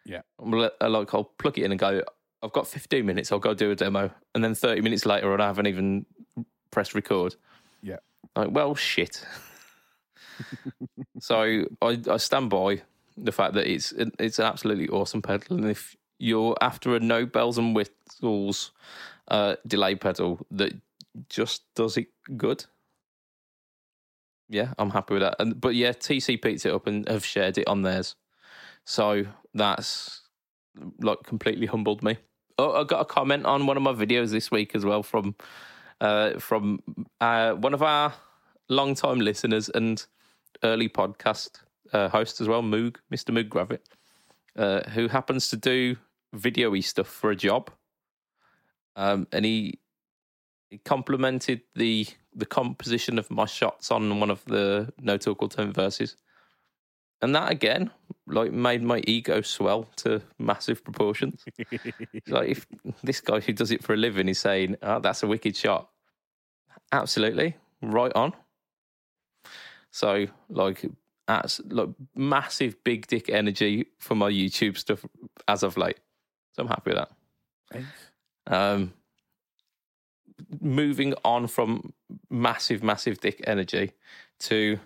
Yeah. I'm uh, like I'll plug it in and go. I've got 15 minutes. I'll go do a demo, and then 30 minutes later, and I haven't even pressed record. Yeah. Like, well, shit. so I, I stand by the fact that it's it's an absolutely awesome pedal, and if you're after a no bells and whistles uh, delay pedal that just does it good, yeah, I'm happy with that. And but yeah, TC picked it up and have shared it on theirs, so that's like completely humbled me. Oh, I got a comment on one of my videos this week as well from uh, from uh, one of our long-time listeners and early podcast uh, host as well, Moog, Mr. Moog Gravit, uh, who happens to do video-y stuff for a job. Um, and he, he complimented the the composition of my shots on one of the No Talk Alternate verses. And that again, like, made my ego swell to massive proportions. Like if this guy who does it for a living is saying, "Oh, that's a wicked shot," absolutely right on. So, like, that's like massive big dick energy for my YouTube stuff as of late. So I'm happy with that. Thanks. Um, moving on from massive, massive dick energy to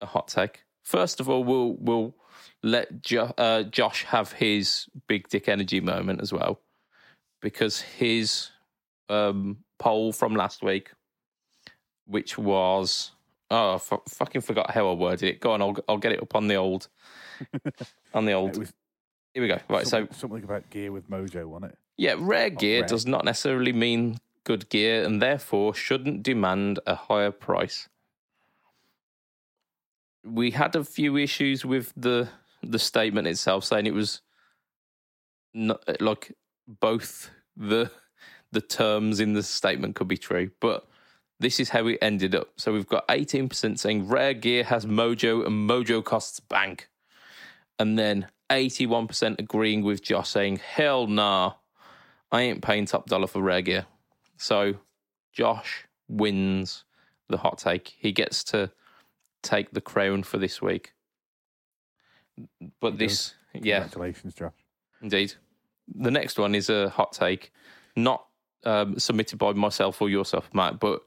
a hot take. First of all, we'll we'll let jo- uh, Josh have his big dick energy moment as well, because his um, poll from last week, which was oh, I f- fucking forgot how I worded it. Go on, I'll I'll get it up on the old on the old. was Here we go. Right, so something, about gear with Mojo, wasn't it? yeah, rare gear rare. does not necessarily mean good gear and therefore shouldn't demand a higher price. We had a few issues with the the statement itself saying it was not, like both the the terms in the statement could be true, but this is how it ended up. So we've got 18% saying rare gear has mojo and mojo costs bank. And then 81% agreeing with Josh saying, hell nah, I ain't paying top dollar for rare gear. So Josh wins the hot take. He gets to take the crown for this week. But He this, yeah, Congratulations, Josh. indeed. The next one is a hot take, not um, submitted by myself or yourself, Matt, but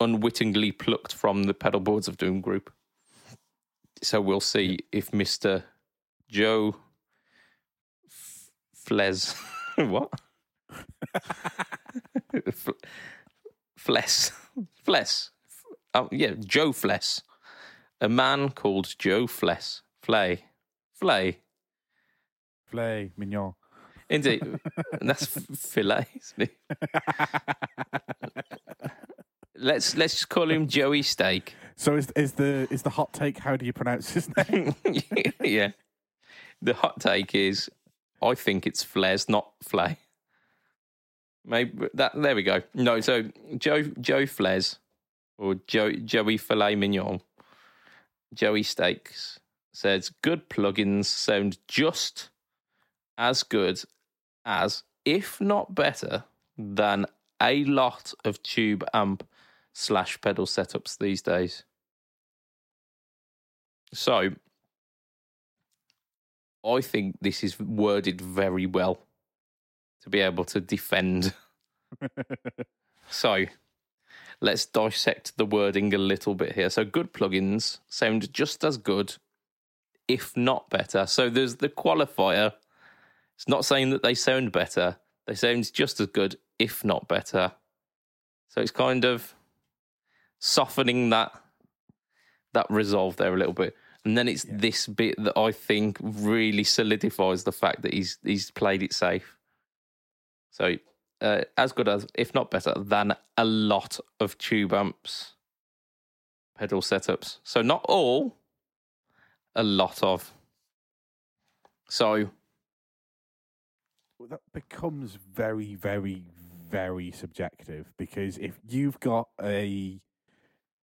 unwittingly plucked from the Pedal Boards of Doom group. So we'll see if Mister Joe F- Flez what? F- Fless Fless oh um, yeah Joe Fless a man called Joe Fless Flay. Flay. Flay mignon. indeed. And that's f- fillet isn't it? Let's let's just call him Joey Steak So is is the is the hot take? How do you pronounce his name? yeah. The hot take is I think it's Flares, not Flay. Maybe that there we go. No, so Joe Joe Flares or Joe Joey Filet Mignon, Joey Steaks says good plugins sound just as good as, if not better, than a lot of tube amp slash pedal setups these days. So I think this is worded very well to be able to defend. so let's dissect the wording a little bit here. So good plugins sound just as good, if not better. So there's the qualifier. It's not saying that they sound better. They sound just as good, if not better. So it's kind of softening that that resolve there a little bit. And then it's Yeah. this bit that I think really solidifies the fact that he's he's played it safe. So uh, as good as, if not better, than a lot of tube amps, pedal setups. So not all, a lot of. So Well, that becomes very, very, very subjective because if you've got a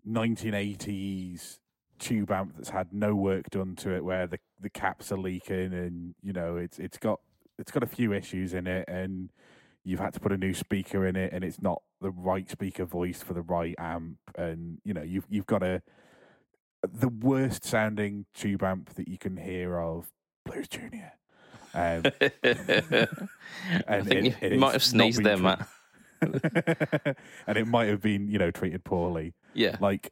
1980s tube amp that's had no work done to it, where the the caps are leaking and you know it's it's got it's got a few issues in it, and you've had to put a new speaker in it, and it's not the right speaker voice for the right amp, and you know you've you've got a the worst sounding tube amp that you can hear of Blues Junior. Um, I think it- you it might have sneezed there, Matt. and it might have been, you know, treated poorly. Yeah. Like,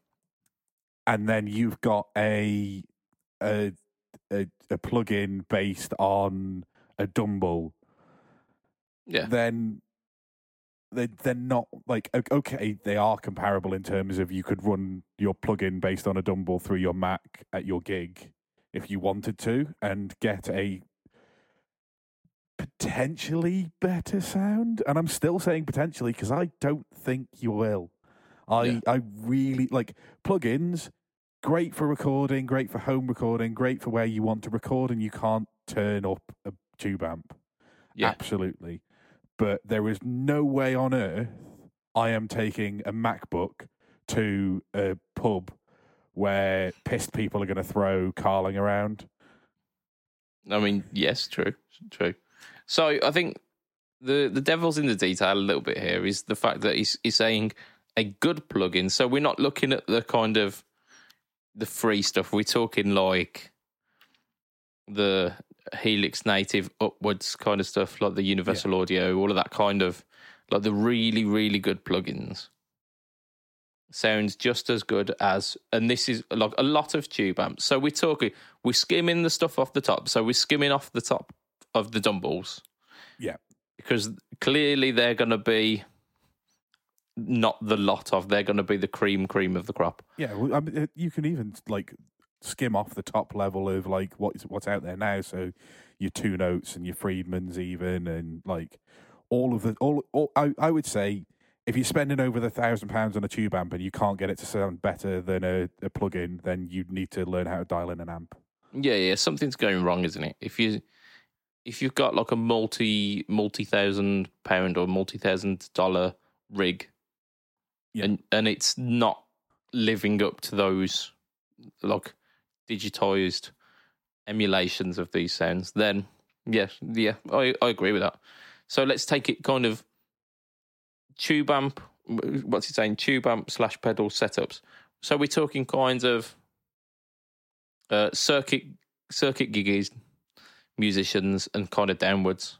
and then you've got a a a, a plug-in based on a Dumble. Yeah. Then they they're not like okay, they are comparable in terms of you could run your plug-in based on a Dumble through your Mac at your gig if you wanted to, and get a potentially better sound. And I'm still saying potentially because I don't think you will. I Yeah. I really like plugins. Great for recording, great for home recording, great for where you want to record and you can't turn up a tube amp. Yeah. Absolutely. But there is no way on earth I am taking a MacBook to a pub where pissed people are going to throw carling around. I mean, yes, true, true. So I think the the devil's in the detail a little bit here is the fact that he's he's saying a good plugin. So we're not looking at the kind of the free stuff. We're talking like the Helix native upwards kind of stuff, like the Universal Audio, all of that kind of like the really really good plugins. Sounds just as good as, and this is like a lot of tube amps. So we're talking, we're skimming the stuff off the top. So we're skimming off the top of the Dumbles. Yeah. Because clearly they're going to be not the lot of, they're going to be the cream, cream of the crop. Yeah, well, I mean, you can even like skim off the top level of like what's what's out there now. So your two notes and your Friedmans even, and like all of the all. all I I would say if you're spending over the thousand pounds on a tube amp and you can't get it to sound better than a, a plug-in, then you need to learn how to dial in an amp. Yeah, yeah, something's going wrong, isn't it? If you if you've got like a multi multi thousand pound or multi thousand dollar rig, Yeah. and and it's not living up to those like digitized emulations of these sounds, then yeah, yeah, I I agree with that. So let's take it kind of tube amp. What's he saying? Tube amp slash pedal setups. So we're talking kinds of uh, circuit circuit giggies, musicians, and kind of downwards.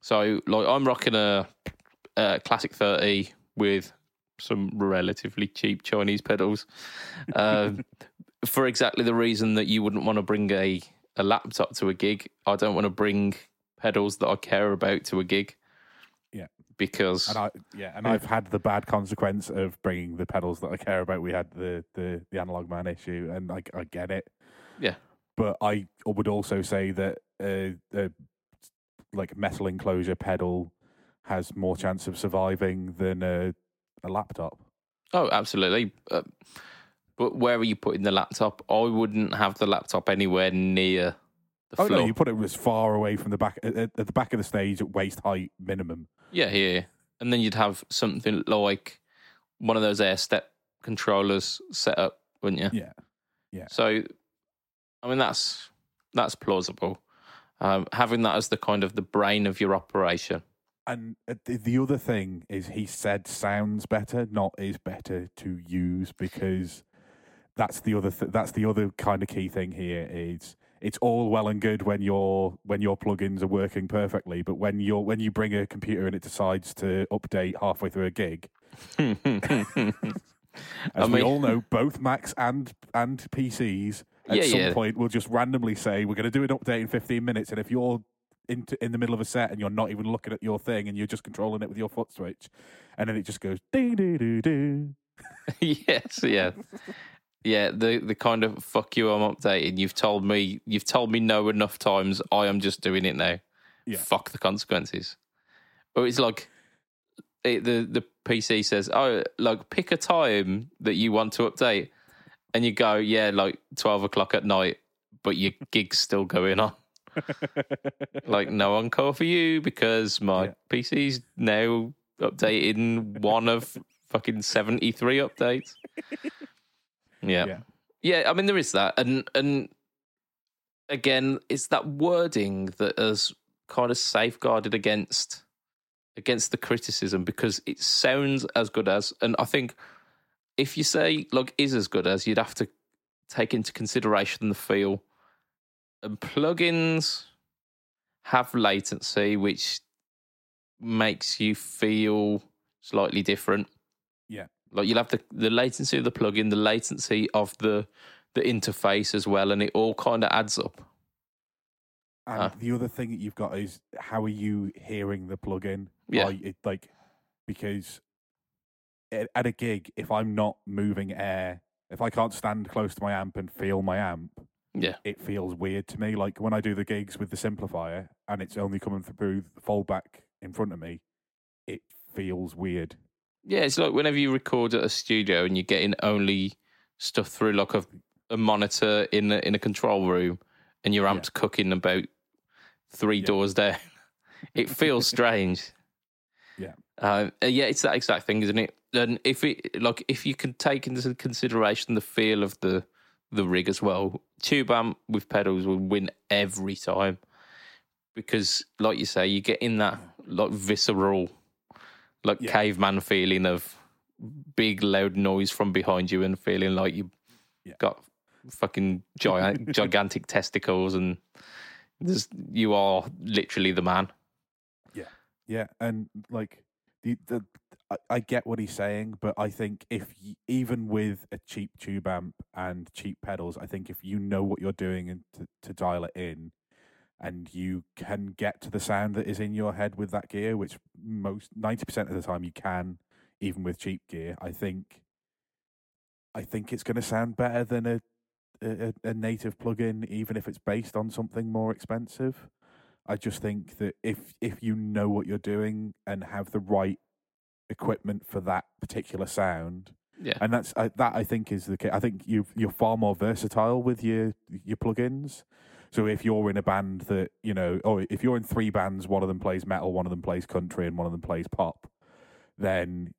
So, like, I'm rocking a, a classic 30 with some relatively cheap Chinese pedals, um, for exactly the reason that you wouldn't want to bring a a laptop to a gig. I don't want to bring pedals that I care about to a gig. Yeah. because And I yeah, and I've had the bad consequence of bringing the pedals that I care about. We had the the the analog man issue, and I I get it. Yeah. but I would also say that uh, a like metal enclosure pedal has more chance of surviving than a a laptop. Oh, absolutely. Uh, but where are you putting the laptop? I wouldn't have the laptop anywhere near the Oh floor. no, you put it as far away from the back at, at the back of the stage at waist height minimum. yeah, yeah. And then you'd have something like one of those air step controllers set up, wouldn't you? Yeah. Yeah. So, I mean, that's that's plausible. Um, having that as the kind of the brain of your operation. And uh, the, the other thing is, he said sounds better, not is better to use, because that's the other th- that's the other kind of key thing here. Is it's all well and good when your when your plugins are working perfectly, but when you're when you bring a computer and it decides to update halfway through a gig, as I we all know, both Macs and and PCs at Yeah, some yeah. point will just randomly say we're going to do an update in 15 minutes, and if you're in, in the middle of a set and you're not even looking at your thing and you're just controlling it with your foot switch, and then it just goes doo doo doo doo. yes, yeah, yeah. The the kind of fuck you, I'm updating. You've told me, you've told me no enough times. I am just doing it now. Yeah. Fuck the consequences. Or it's like it, the the PC says, oh, like pick a time that you want to update, and you go, yeah, like twelve o'clock at night, but your gig's still going on. like no encore for you because my Yeah. PC's now updating one of fucking 73 updates. Yeah. Yeah. yeah. I mean there is that and and again it's that wording that has kind of safeguarded against against the criticism because it sounds as good as and I think if you say like is as good as you'd have to take into consideration the feel and plugins have latency which makes you feel slightly different Yeah. like you'll have the, the latency of the plugin the latency of the the interface as well and it all kind of adds up And Ah. the other thing that you've got is how are you hearing the plugin? Yeah. It, like because at a gig, if I'm not moving air, if I can't stand close to my amp and feel my amp, yeah it feels weird to me. Like when I do the gigs with the simplifier and it's only coming through the foldback in front of me, it feels weird. yeah it's like whenever you record at a studio and you're getting only stuff through like a, a monitor in a, in a control room and your Yeah. amp's cooking about three Yeah. doors down it feels strange Yeah. Uh, yeah, it's that exact thing, isn't it? And if it like if you can take into consideration the feel of the the rig as well, tube amp with pedals will win every time because, like you say, you get in that like visceral, like Yeah. caveman feeling of big loud noise from behind you and feeling like you Yeah. got fucking giant gigantic testicles and there's, you are literally the man. Yeah, yeah, and like the the I, I get what he's saying, but I think if y- even with a cheap tube amp and cheap pedals, I think if you know what you're doing and to, to dial it in, and you can get to the sound that is in your head with that gear, which most ninety percent of the time you can, even with cheap gear, I think. I think it's going to sound better than a, a a native plugin, even if it's based on something more expensive. I just think that if if you know what you're doing and have the right equipment for that particular sound, Yeah. and that's I, that I think is the case. I think you you're far more versatile with your your plugins. So if you're in a band that you know, or if you're in three bands, one of them plays metal, one of them plays country, and one of them plays pop, then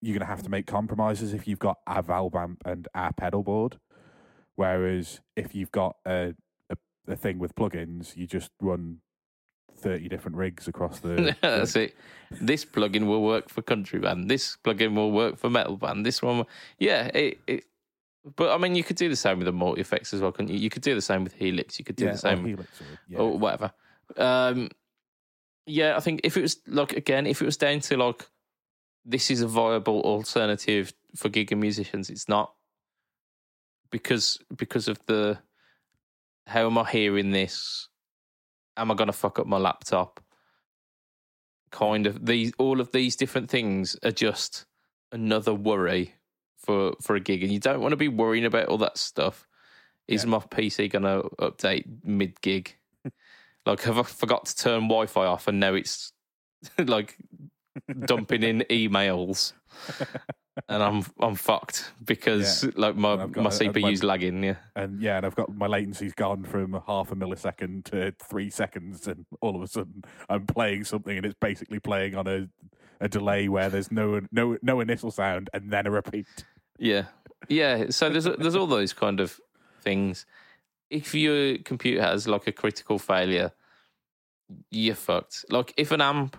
you're gonna have to make compromises if you've got a valve amp and a pedal board. Whereas if you've got a a, a thing with plugins, you just run thirty different rigs across the. That's it. This plugin will work for country band. This plugin will work for metal band. This one, yeah. It, it, but I mean, you could do the same with the multi effects as well, couldn't you? You could do the same with Helix. You could do yeah, the same, or Helix or, yeah. or whatever. Um, Yeah, I think if it was like again, if it was down to like this is a viable alternative for giga musicians, it's not because because of the how am I hearing this? Am I going to fuck up my laptop? Kind of these all of these different things are just another worry for for a gig, and you don't want to be worrying about all that stuff. Is Yeah. my PC going to update mid gig? like, have I forgot to turn Wi-Fi off, and now it's like dumping in emails, and I'm I'm fucked because like my got my a- my- CPU's lagging. Yeah, And yeah, and I've got my latency's gone from half a millisecond to three seconds, and all of a sudden I'm playing something, and it's basically playing on a a delay where there's no no no initial sound and then a repeat. yeah, yeah. So there's there's all those kind of things. If your computer has like a critical failure, you're fucked. Like if an amp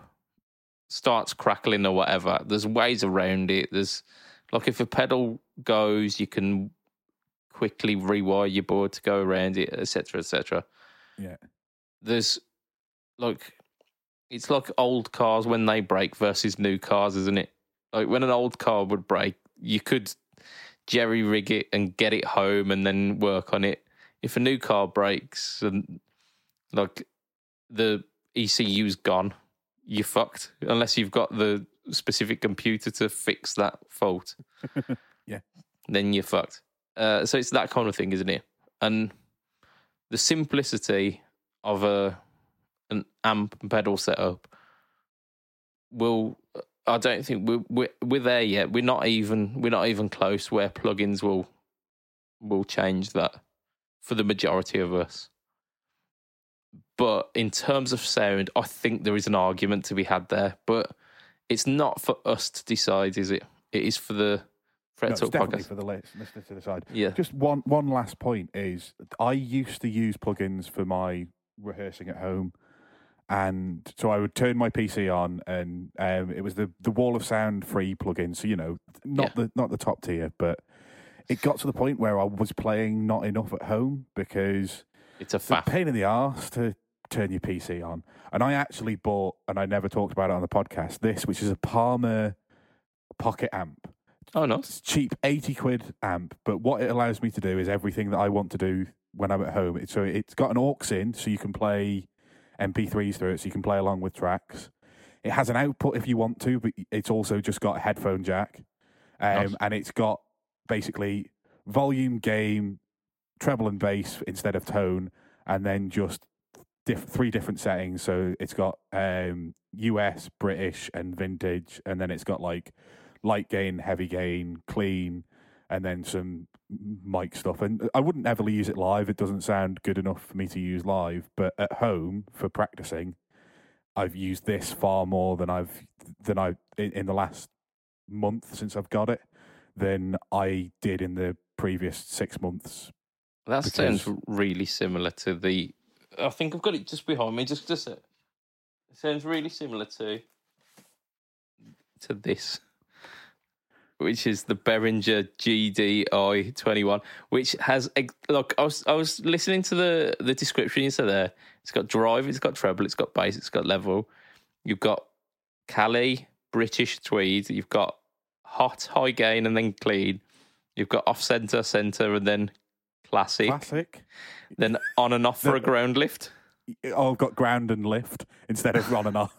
starts crackling or whatever, there's ways around it. There's like if a pedal goes, you can quickly rewire your board to go around it, etc., etc. Yeah. There's like it's like old cars when they break versus new cars, isn't it? Like when an old car would break, you could jerry rig it and get it home and then work on it. If a new car breaks and like the ECU's gone, you're fucked unless you've got the specific computer to fix that fault. Yeah. Then you're fucked. Uh, so it's that kind of thing, isn't it? And the simplicity of a an amp and pedal setup will I don't think we're, we're we're there yet. We're not even we're not even close where plugins will will change that for the majority of us. But in terms of sound, I think there is an argument to be had there. But it's not for us to decide, is it? It is for the Fret No, it's Talk definitely podcast. for the list, listener to decide. Yeah, Just one one last point is I used to use plugins for my rehearsing at home, and so I would turn my PC on, and um, it was the the Wall of Sound free plugin. So you know, not the not the top tier, but it got to the point where I was playing not enough at home because it's a it's a pain in the arse to turn your PC on. And I actually bought, and I never talked about it on the podcast. This, which is a Palmer Pocket Amp. Oh no, It's cheap, 80 quid amp, but what it allows me to do is everything that I want to do when I'm at home. So it's got an aux in, so you can play MP3s through it, so you can play along with tracks. It has an output if you want to, but it's also just got a headphone jack. Um, Nice. And it's got basically volume, gain, treble and bass instead of tone, and then just diff- three different settings. So it's got um, US, British, and vintage, and then it's got like light gain, heavy gain, clean, and then some mic stuff. And I wouldn't ever use it live. It doesn't sound good enough for me to use live. But at home for practicing, I've used this far more than I've than I in, in the last month since I've got it than I did in the previous six months. That because- sounds really similar to the. I think I've got it just behind me. Just just it sounds really similar to to this, which is the Behringer GDI twenty one, which has look. I was I was listening to the the description you said there. It's got drive, it's got treble, it's got bass, it's got level. You've got Cali, British tweed. You've got hot, high gain, and then clean. You've got off center, center, and then classic. Classic. Then on and off for a ground lift. Oh, I've got ground and lift instead of on and off.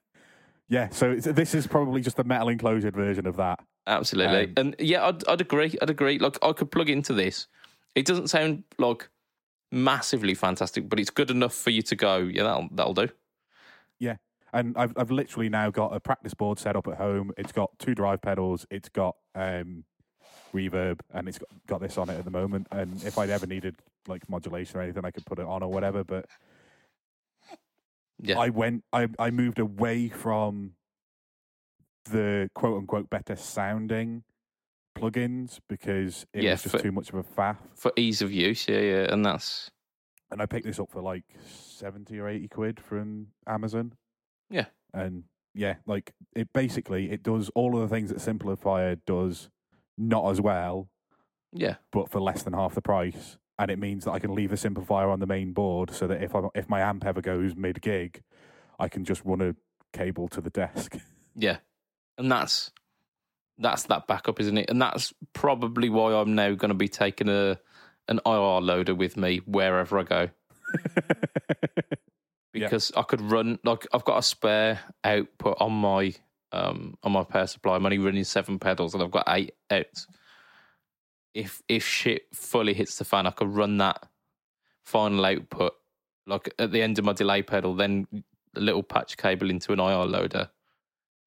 yeah, so it's, this is probably just a metal enclosed version of that. Absolutely. Um, and yeah, I'd, I'd agree. I'd agree. Like, I could plug into this. It doesn't sound like massively fantastic, but it's good enough for you to go, yeah, that'll, that'll do. Yeah, and I've I've literally now got a practice board set up at home. It's got two drive pedals. It's got um, reverb, and it's got, got this on it at the moment. And if I'd ever needed like modulation or anything, I could put it on or whatever. But Yeah. I went. I I moved away from the quote unquote better sounding plugins because it Yeah, was just for- too much of a faff. For ease of use, yeah, yeah. And that's, and I picked this up for like seventy or eighty quid from Amazon. Yeah. and yeah, like it basically it does all of the things that Simplifier does, not as well, yeah. but for less than half the price. And it means that I can leave a simplifier on the main board, so that if I if my amp ever goes mid gig, I can just run a cable to the desk. Yeah, and that's that's that backup, isn't it? And that's probably why I'm now going to be taking a an IR loader with me wherever I go Yeah. because I could run like I've got a spare output on my um on my power supply. I'm only running seven pedals and I've got eight outs. If if shit fully hits the fan, I could run that final output like at the end of my delay pedal, then a little patch cable into an IR loader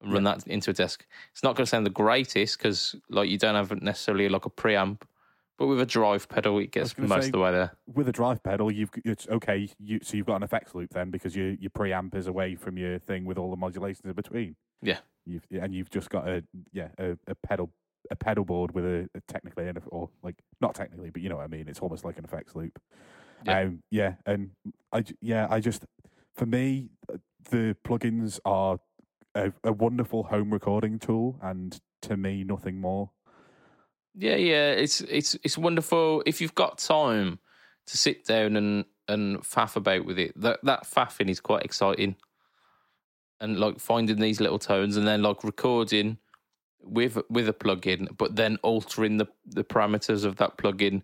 and run that into a desk. It's not going to sound the greatest because like you don't have necessarily like a preamp, but with a drive pedal, it gets most say- of the way there. With a drive pedal, you've it's okay. You so you've got an effects loop then because your your preamp is away from your thing with all the modulations in between. Yeah. You've and you've just got a yeah a, a pedal a pedal board with a, a technically an, or like not technically, but you know what I mean. It's almost like an effects loop. Yeah. Um, yeah, and I yeah I just for me uh, the plugins are a, a wonderful home recording tool, and to me nothing more. Yeah, yeah, it's it's it's wonderful if you've got time to sit down and and faff about with it. That that faffing is quite exciting, and like finding these little tones and then like recording with with a plugin, but then altering the the parameters of that plugin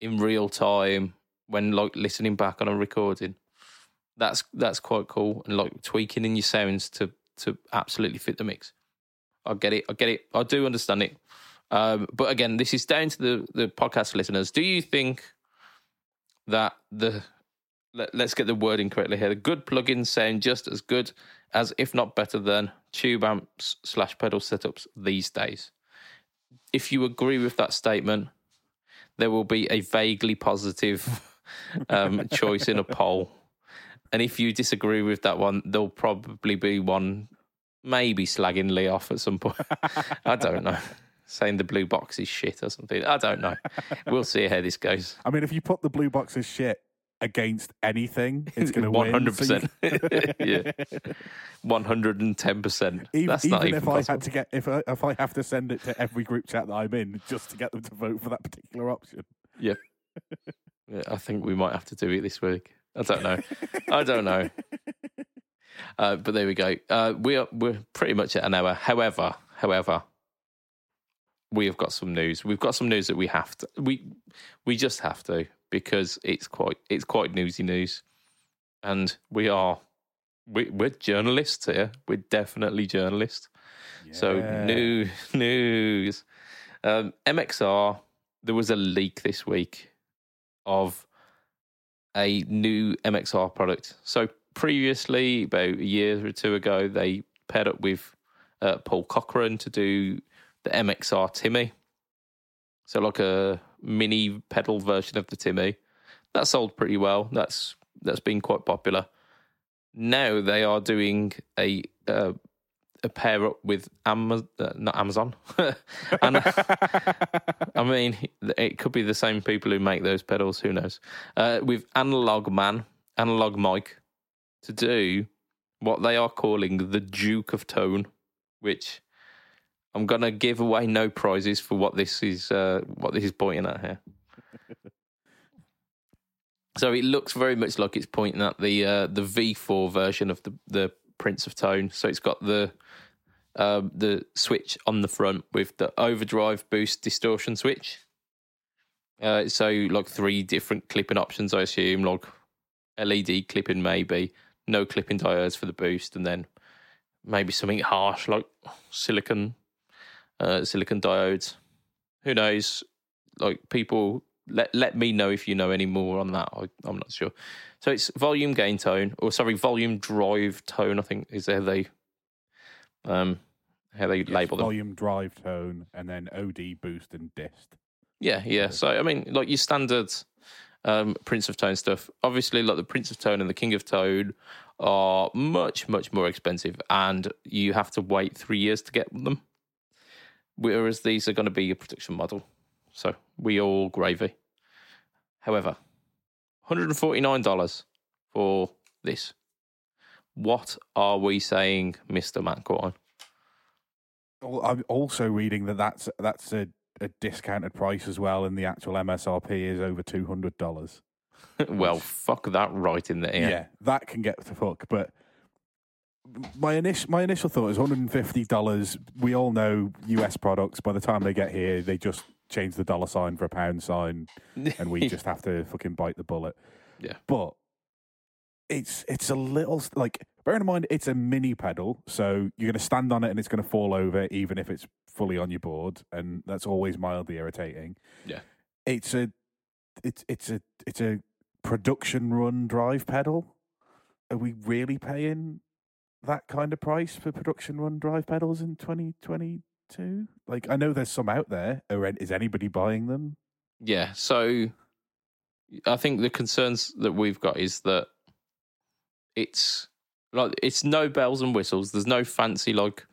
in real time when like listening back on a recording. That's that's quite cool, and like tweaking in your sounds to to absolutely fit the mix. I get it. I get it. I do understand it. Um, but again, this is down to the, the podcast listeners. Do you think that the let, let's get the wording correctly here? The good plugins sound just as good as, if not better than, tube amps slash pedal setups these days. If you agree with that statement, there will be a vaguely positive um, choice in a poll. And if you disagree with that one, there'll probably be one maybe slagging Lee off at some point. I don't know. Saying the blue box is shit or something. I don't know. We'll see how this goes. I mean, if you put the blue box's shit against anything, it's going to win. 100%. Yeah, one hundred and ten percent. Even, That's not even even if I possible. had to get if I, if I have to send it to every group chat that I'm in just to get them to vote for that particular option. Yeah, I think we might have to do it this week. I don't know. I don't know. Uh, but there we go. Uh, we are we're pretty much at an hour. However, however, we have got some news. We've got some news that we have to. We we just have to because it's quite it's quite newsy news, and we are we, we're journalists here. We're definitely journalists. So Yeah. new news. Um, MXR. There was a leak this week of a new MXR product. So previously, about a year or two ago, they paired up with uh, Paul Cochrane to do the MXR Timmy. So like a mini pedal version of the Timmy. That sold pretty well. That's that's been quite popular. Now they are doing a uh, a pair up with Amazon, uh, not Amazon. and, I mean, it could be the same people who make those pedals. Who knows? Uh, with Analog Man, Analog Mike, to do what they are calling the Duke of Tone, which I'm gonna give away no prizes for what this is. Uh, what this is pointing at here. So it looks very much like it's pointing at the uh, the V4 version of the the Prince of Tone. So it's got the um, the switch on the front with the overdrive, boost, distortion switch. Uh, so like three different clipping options, I assume, like LED clipping maybe, no clipping diodes for the boost, and then maybe something harsh like silicon uh, silicon diodes. Who knows? Like people, let let me know if you know any more on that. I, I'm not sure. So it's volume gain tone, or sorry, volume drive tone. I think is how they um how they Yes, label them. volume, drive, tone, and then OD, boost, and dist. Yeah, yeah. So I mean, like your standard um, Prince of Tone stuff. Obviously, like the Prince of Tone and the King of Tone are much, much more expensive, and you have to wait three years to get them. Whereas these are going to be a production model, so we all gravy. However, one hundred and forty nine dollars for this. What are we saying, Mister Matt Corn? Well, I'm also reading that that's that's a, a discounted price as well, and the actual MSRP is over two hundred dollars. well, fuck that right in the ear. Yeah. that can get to fuck. But my initial my initial thought is 150 dollars. We all know U.S. products. By the time they get here, they just change the dollar sign for a pound sign, and we just have to fucking bite the bullet. Yeah. but it's it's a little like bear in mind it's a mini pedal, so you're going to stand on it and it's going to fall over, even if it's fully on your board, and that's always mildly irritating. Yeah. it's a it's it's a it's a production run drive pedal. Are we really paying that kind of price for production run drive pedals in 2022? Like, I know there's some out there. Is anybody buying them? Yeah. So I think the concerns that we've got is that it's like it's no bells and whistles. There's no fancy like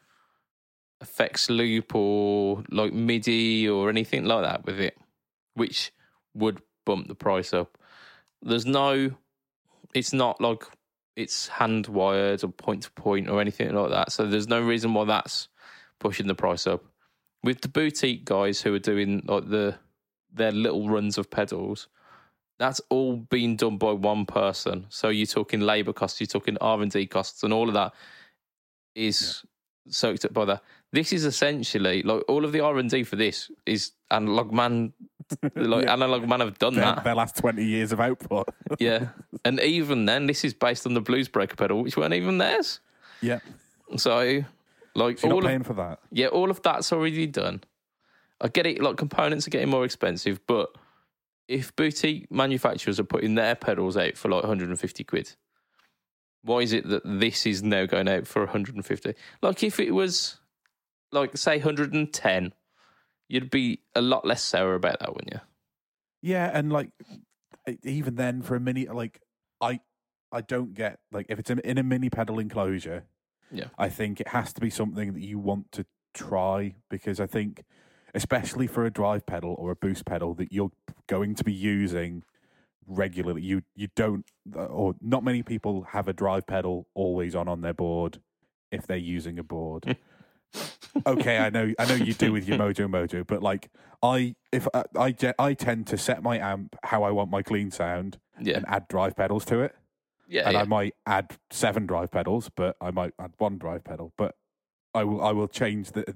effects loop or like MIDI or anything like that with it, which would bump the price up. There's no it's not like it's hand wired or point to point or anything like that. So there's no reason why that's pushing the price up. With the boutique guys who are doing like the their little runs of pedals, that's all being done by one person. So you're talking labour costs, you're talking R and D costs, and all of that is soaked up by that. This is essentially like all of the R and D for this is analog man, like Yeah. analog man have done Their, that. their last 20 years of output. Yeah, and even then, this is based on the Blues Breaker pedal, which weren't even theirs. yeah. So, like you're all not of paying for that. yeah, all of that's already done. I get it. Like components are getting more expensive, but if boutique manufacturers are putting their pedals out for like 150 quid, why is it that this is now going out for 150? Like if it was like say 110, you'd be a lot less sour about that, wouldn't you? Yeah, and like even then for a mini like I I don't get like if it's in, in a mini pedal enclosure, Yeah. I think it has to be something that you want to try because I think especially for a drive pedal or a boost pedal that you're going to be using regularly you you don't uh, or not many people have a drive pedal always on on their board if they're using a board okay, I know, I know you do with your Mojo Mojo, but like I, if I, I, I tend to set my amp how I want my clean sound Yeah, and add drive pedals to it, yeah, and yeah. I might add seven drive pedals, but I might add one drive pedal, but I will, I will change the.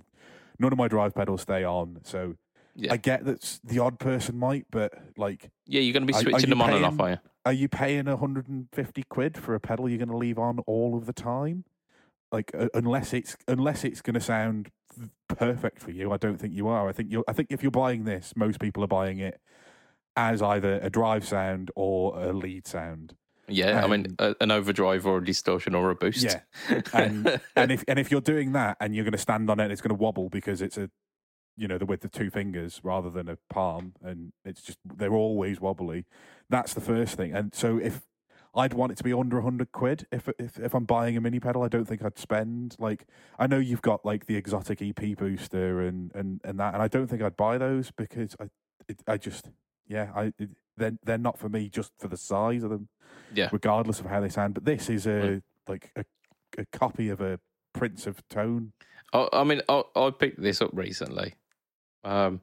None of my drive pedals stay on, so Yeah. I get that the odd person might, but like, yeah. You're going to be Are- are switching them on and off, are you? are you paying 150 quid for a pedal you're going to leave on all of the time? Like, uh, unless it's unless it's going to sound perfect for you, I don't think you are. I think you. I think if you're buying this, most people are buying it as either a drive sound or a lead sound. Yeah, I mean, a, an overdrive or a distortion or a boost. Yeah, and and if and if you're doing that and you're going to stand on it, it's going to wobble because it's a, you know, the width of two fingers rather than a palm, and it's just they're always wobbly. That's the first thing. And so if I'd want it to be under hundred quid, if if if I'm buying a mini pedal, I don't think I'd spend like I know you've got like the Xotic EP booster and and and that, and I don't think I'd buy those because I it, I just yeah I it, they're they're not for me just for the size of them yeah, regardless of how they sound. But this is a like a, a copy of a Prince of Tone. I, I mean, I, I picked this up recently, um,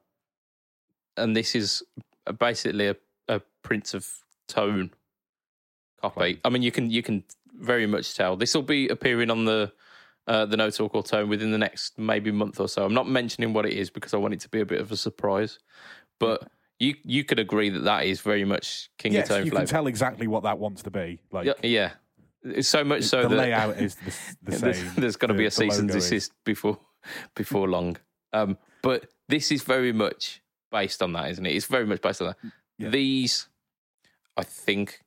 and this is basically a, a Prince of Tone copy. I mean, you can you can very much tell this will be appearing on the uh, the No Talk All Tone within the next maybe month or so. I'm not mentioning what it is because I want it to be a bit of a surprise, but you you could agree that that is very much King yes, of Tone you flavor. can tell exactly what that wants to be. Like yeah, yeah, it's so much so the that layout is the, the same. there's going to be a cease and desist before before long. Um, but this is very much based on that, isn't it? It's very much based on that. Yeah. These, I think,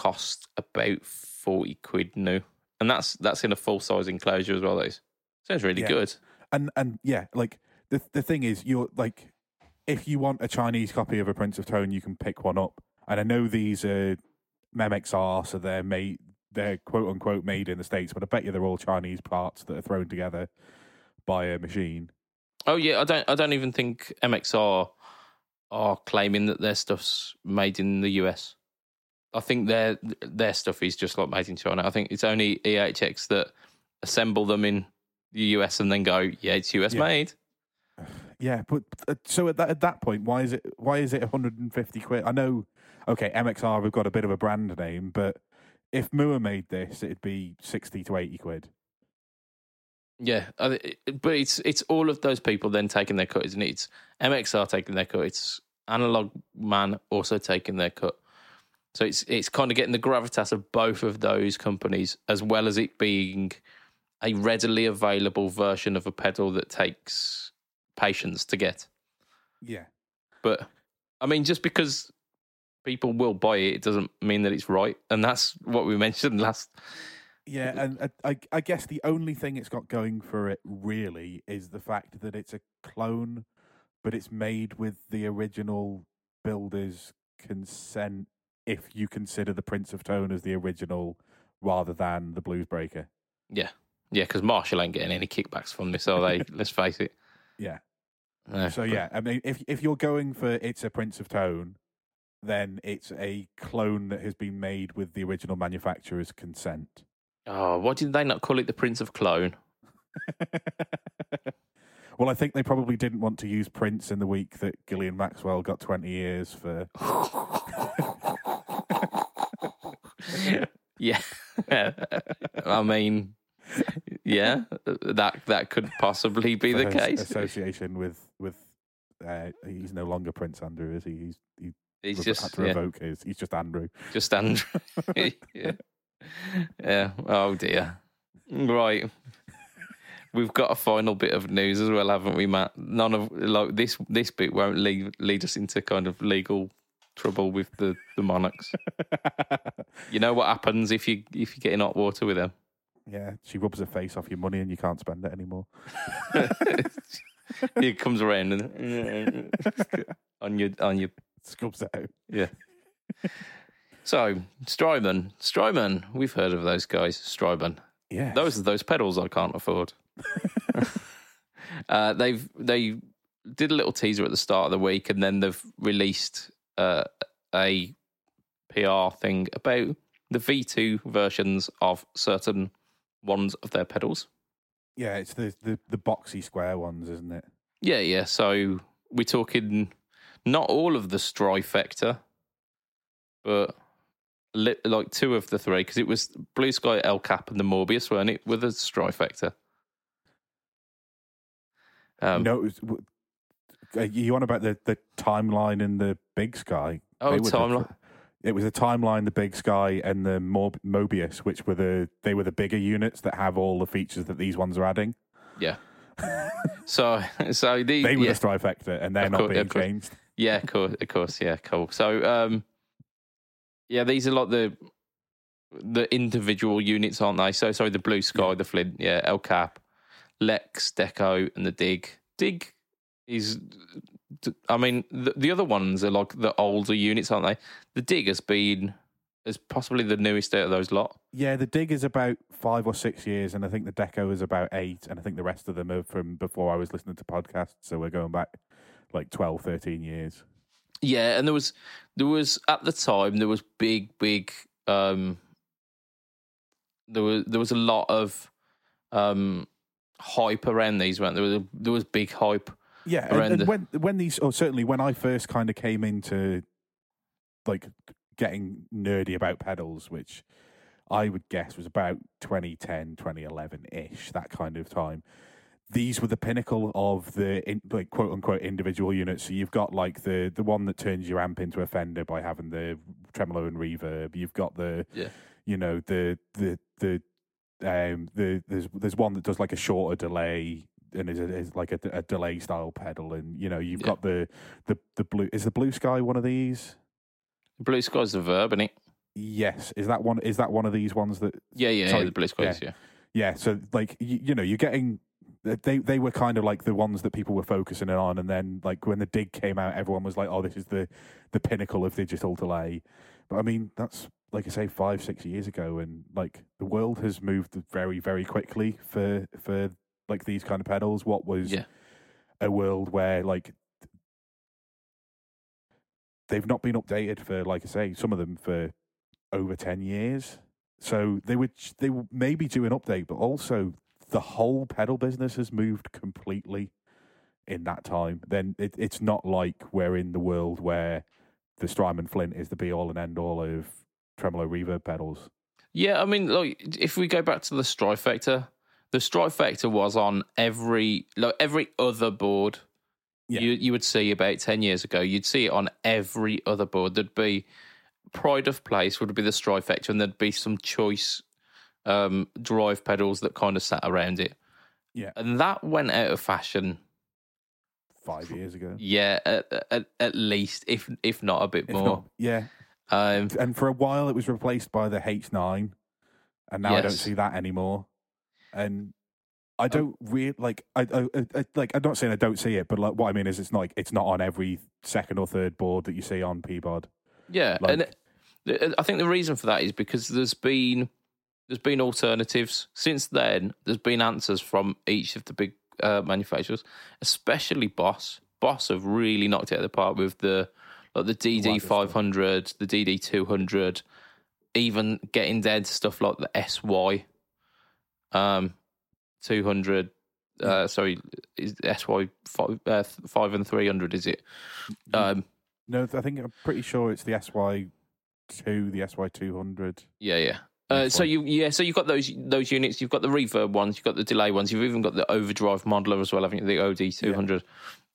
cost about forty quid new, and that's that's in a full size enclosure as well. Those sounds really Yeah. good. and and yeah, like the the thing is, you're like, if you want a Chinese copy of a Prince of Tone, you can pick one up. And I know these are MXR, so they're made, they're quote unquote made in the states, but I bet you they're all Chinese parts that are thrown together by a machine. Oh yeah, I don't I don't even think MXR are claiming that their stuff's made in the US. I think their their stuff is just like made in China. I think it's only EHX that assemble them in the US and then go, yeah, it's US Yeah. made. Yeah, but uh, so at that at that point, why is it why is it 150 quid? I know, okay, MXR we've got a bit of a brand name, but if Mooer made this, it'd be sixty to eighty quid. Yeah, but it's it's all of those people then taking their cut, isn't it? It's MXR taking their cut. It's Analog Man also taking their cut. So it's it's kind of getting the gravitas of both of those companies, as well as it being a readily available version of a pedal that takes patience to get. Yeah. But I mean, just because people will buy it, it doesn't mean that it's right, and that's what we mentioned last. Yeah, and I, I guess the only thing it's got going for it really is the fact that it's a clone, but it's made with the original builder's consent. If you consider the Prince of Tone as the original rather than the Blues Breaker, Yeah, yeah, because Marshall ain't getting any kickbacks from this, are they? Let's face it. yeah. Uh, So but- yeah, I mean, if if you're going for it's a Prince of Tone, then it's a clone that has been made with the original manufacturer's consent. Oh, why did they not call it the Prince of Clone? well, I think they probably didn't want to use Prince in the week that Ghislaine Maxwell got 20 years for. yeah, I mean, yeah, that that could possibly be the case. Association with with. Uh, he's no longer Prince Andrew, is he? He's he He's revo- just had to yeah, revoke his. He's just Andrew. just Andrew. yeah. yeah. Oh dear. Right. We've got a final bit of news as well, haven't we, Matt? None of like this. This bit won't lead lead us into kind of legal trouble with the the monarchs. You know what happens if you if you get in hot water with them. yeah, she rubs her face off your money and you can't spend it anymore. he comes around and on your on your Scrubs it out. yeah. So Strymon, Strymon, we've heard of those guys. Strymon, Yeah. those are those pedals I can't afford. uh, they've they did a little teaser at the start of the week, and then they've released uh, a PR thing about the V2 versions of certain ones of their pedals. Yeah, it's the, the the boxy square ones, isn't it? Yeah, yeah. So we're talking not all of the Strifector, but li- like two of the three, because it was Blue Sky, El Cap, and the Mobius, weren't it, with a Strifector? Um, no, it was, you on about the, the timeline in the Big Sky? oh, the timeline. it was the timeline, the Big Sky, and the Mob- Mobius, which were the they were the bigger units that have all the features that these ones are adding. Yeah. So, so the They were yeah, the Strifector, and they're Of not course- being changed. yeah, of course, of course, yeah, cool. So, um, yeah, these are like the the individual units, aren't they? So, sorry, the Blue Sky, the Flint, yeah, El Cap, Lex, Deco, and the Dig. Dig is, I mean, the, the other ones are like the older units, aren't they? The Dig has been is possibly the newest out of those lot. Yeah, the Dig is about five or six years, and I think the Deco is about eight, and I think the rest of them are from before I was listening to podcasts, so we're going back like 12, 13 years. Yeah, and there was there was at the time there was big big um there was there was a lot of um hype around these weren't there? there was there was big hype Yeah, and, and when when these, or certainly when I first kind of came into like getting nerdy about pedals, which I would guess was about 2010, 2011 ish, that kind of time. These were the pinnacle of the in, like quote unquote individual units. So you've got like the the one that turns your amp into a Fender by having the tremolo and reverb. You've got the Yeah. you know the the the um the there's there's one that does like a shorter delay and is, a, is like a, a delay style pedal and you know you've Yeah. got the the the blue is the blue sky one of these? Blue sky's the verb isn't it? Yes. Is that one is that one of these ones that yeah yeah, Sorry, the blue sky's yeah. yeah. So like you, you know you're getting they they were kind of like the ones that people were focusing on and then like when the dig came out everyone was like oh this is the the pinnacle of digital delay. But i mean that's like i say five six years ago and like the world has moved very very quickly for for like these kind of pedals what was Yeah. a world where like they've not been updated for like i say some of them for over 10 years. So they would they maybe do an update but also the whole pedal business has moved completely in that time. Then it, it's not like we're in the world where the Strymon Flint is the be all and end all of tremolo reverb pedals. Yeah, I mean, like if we go back to the Strife Vector, the Strife Vector was on every like every other board. Yeah. You you would see about ten years ago. You'd see it on every other board. There'd be pride of place would be the Strife Vector, and there'd be some choice um, drive pedals that kind of sat around it. Yeah. and that went out of fashion. Five years ago. Yeah, at, at, at least if if not a bit If more. not, yeah. Um, And for a while, it was replaced by the H9, and now I don't see that anymore. And I Um, don't really like. I, I, I, like. I'm not saying I don't see it, but like what I mean is, it's not like it's not on every second or third board that you see on Peabod. Yeah, Like- and I think the reason for that is because there's been there's been alternatives since then. There's been answers from each of the big uh, manufacturers, especially Boss. Boss have really knocked it out of the park with the like the DD five hundred, the DD two hundred, even getting to stuff like the SY um two hundred. Uh, sorry, is SY five, uh, five and three hundred? Is it? Um, No, I think I'm pretty sure it's the SY two, the SY two hundred. Yeah, yeah. Uh, so you yeah, so you've got those those units. You've got the reverb ones. You've got the delay ones. You've even got the overdrive modeler as well. Haven't you? The OD two hundred.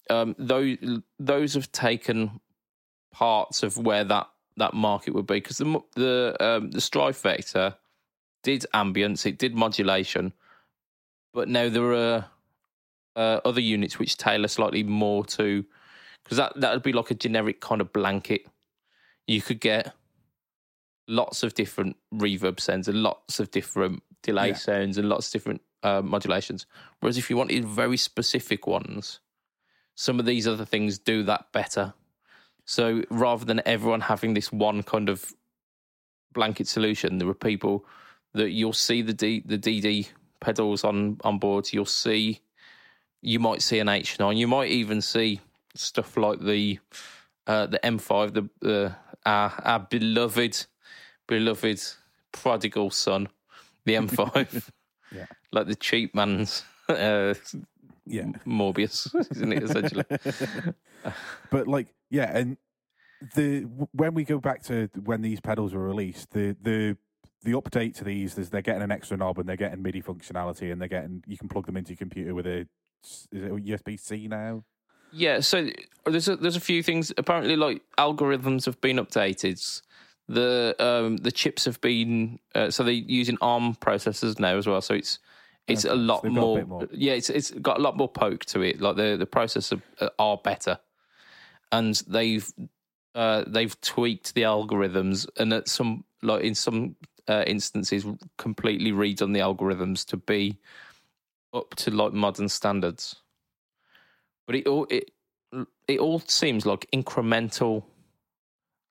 Um, those those have taken parts of where that that market would be because the the um, the Strife Vector did ambience, it did modulation, but now there are uh, other units which tailor slightly more to because that that would be like a generic kind of blanket. You could get lots of different reverb sounds and lots of different delay Yeah. sounds and lots of different uh, modulations. Whereas if you wanted very specific ones, some of these other things do that better. So rather than everyone having this one kind of blanket solution, there are people that you'll see the D, the DD pedals on on boards. You'll see, you might see an H9. You might even see stuff like the uh, the M5, the the our, our beloved beloved prodigal son, the M5, Yeah. like the cheap man's uh, Yeah. Mobius, isn't it? Essentially, but like yeah and the when we go back to when these pedals were released the the the update to these is they're getting an extra knob and they're getting MIDI functionality and they're getting you can plug them into your computer with a is it USB C now? yeah. So there's a, there's a few things. Apparently, like algorithms have been updated. The um the chips have been uh, so they're using ARM processors now as well. So it's it's Okay, a lot they've got a more. Yeah, it's it's got a lot more poke to it. Like the the processors are, are better, and they've uh, they've tweaked the algorithms, and at some like in some uh, instances, completely redone the algorithms to be up to like modern standards. But it all it it all seems like incremental,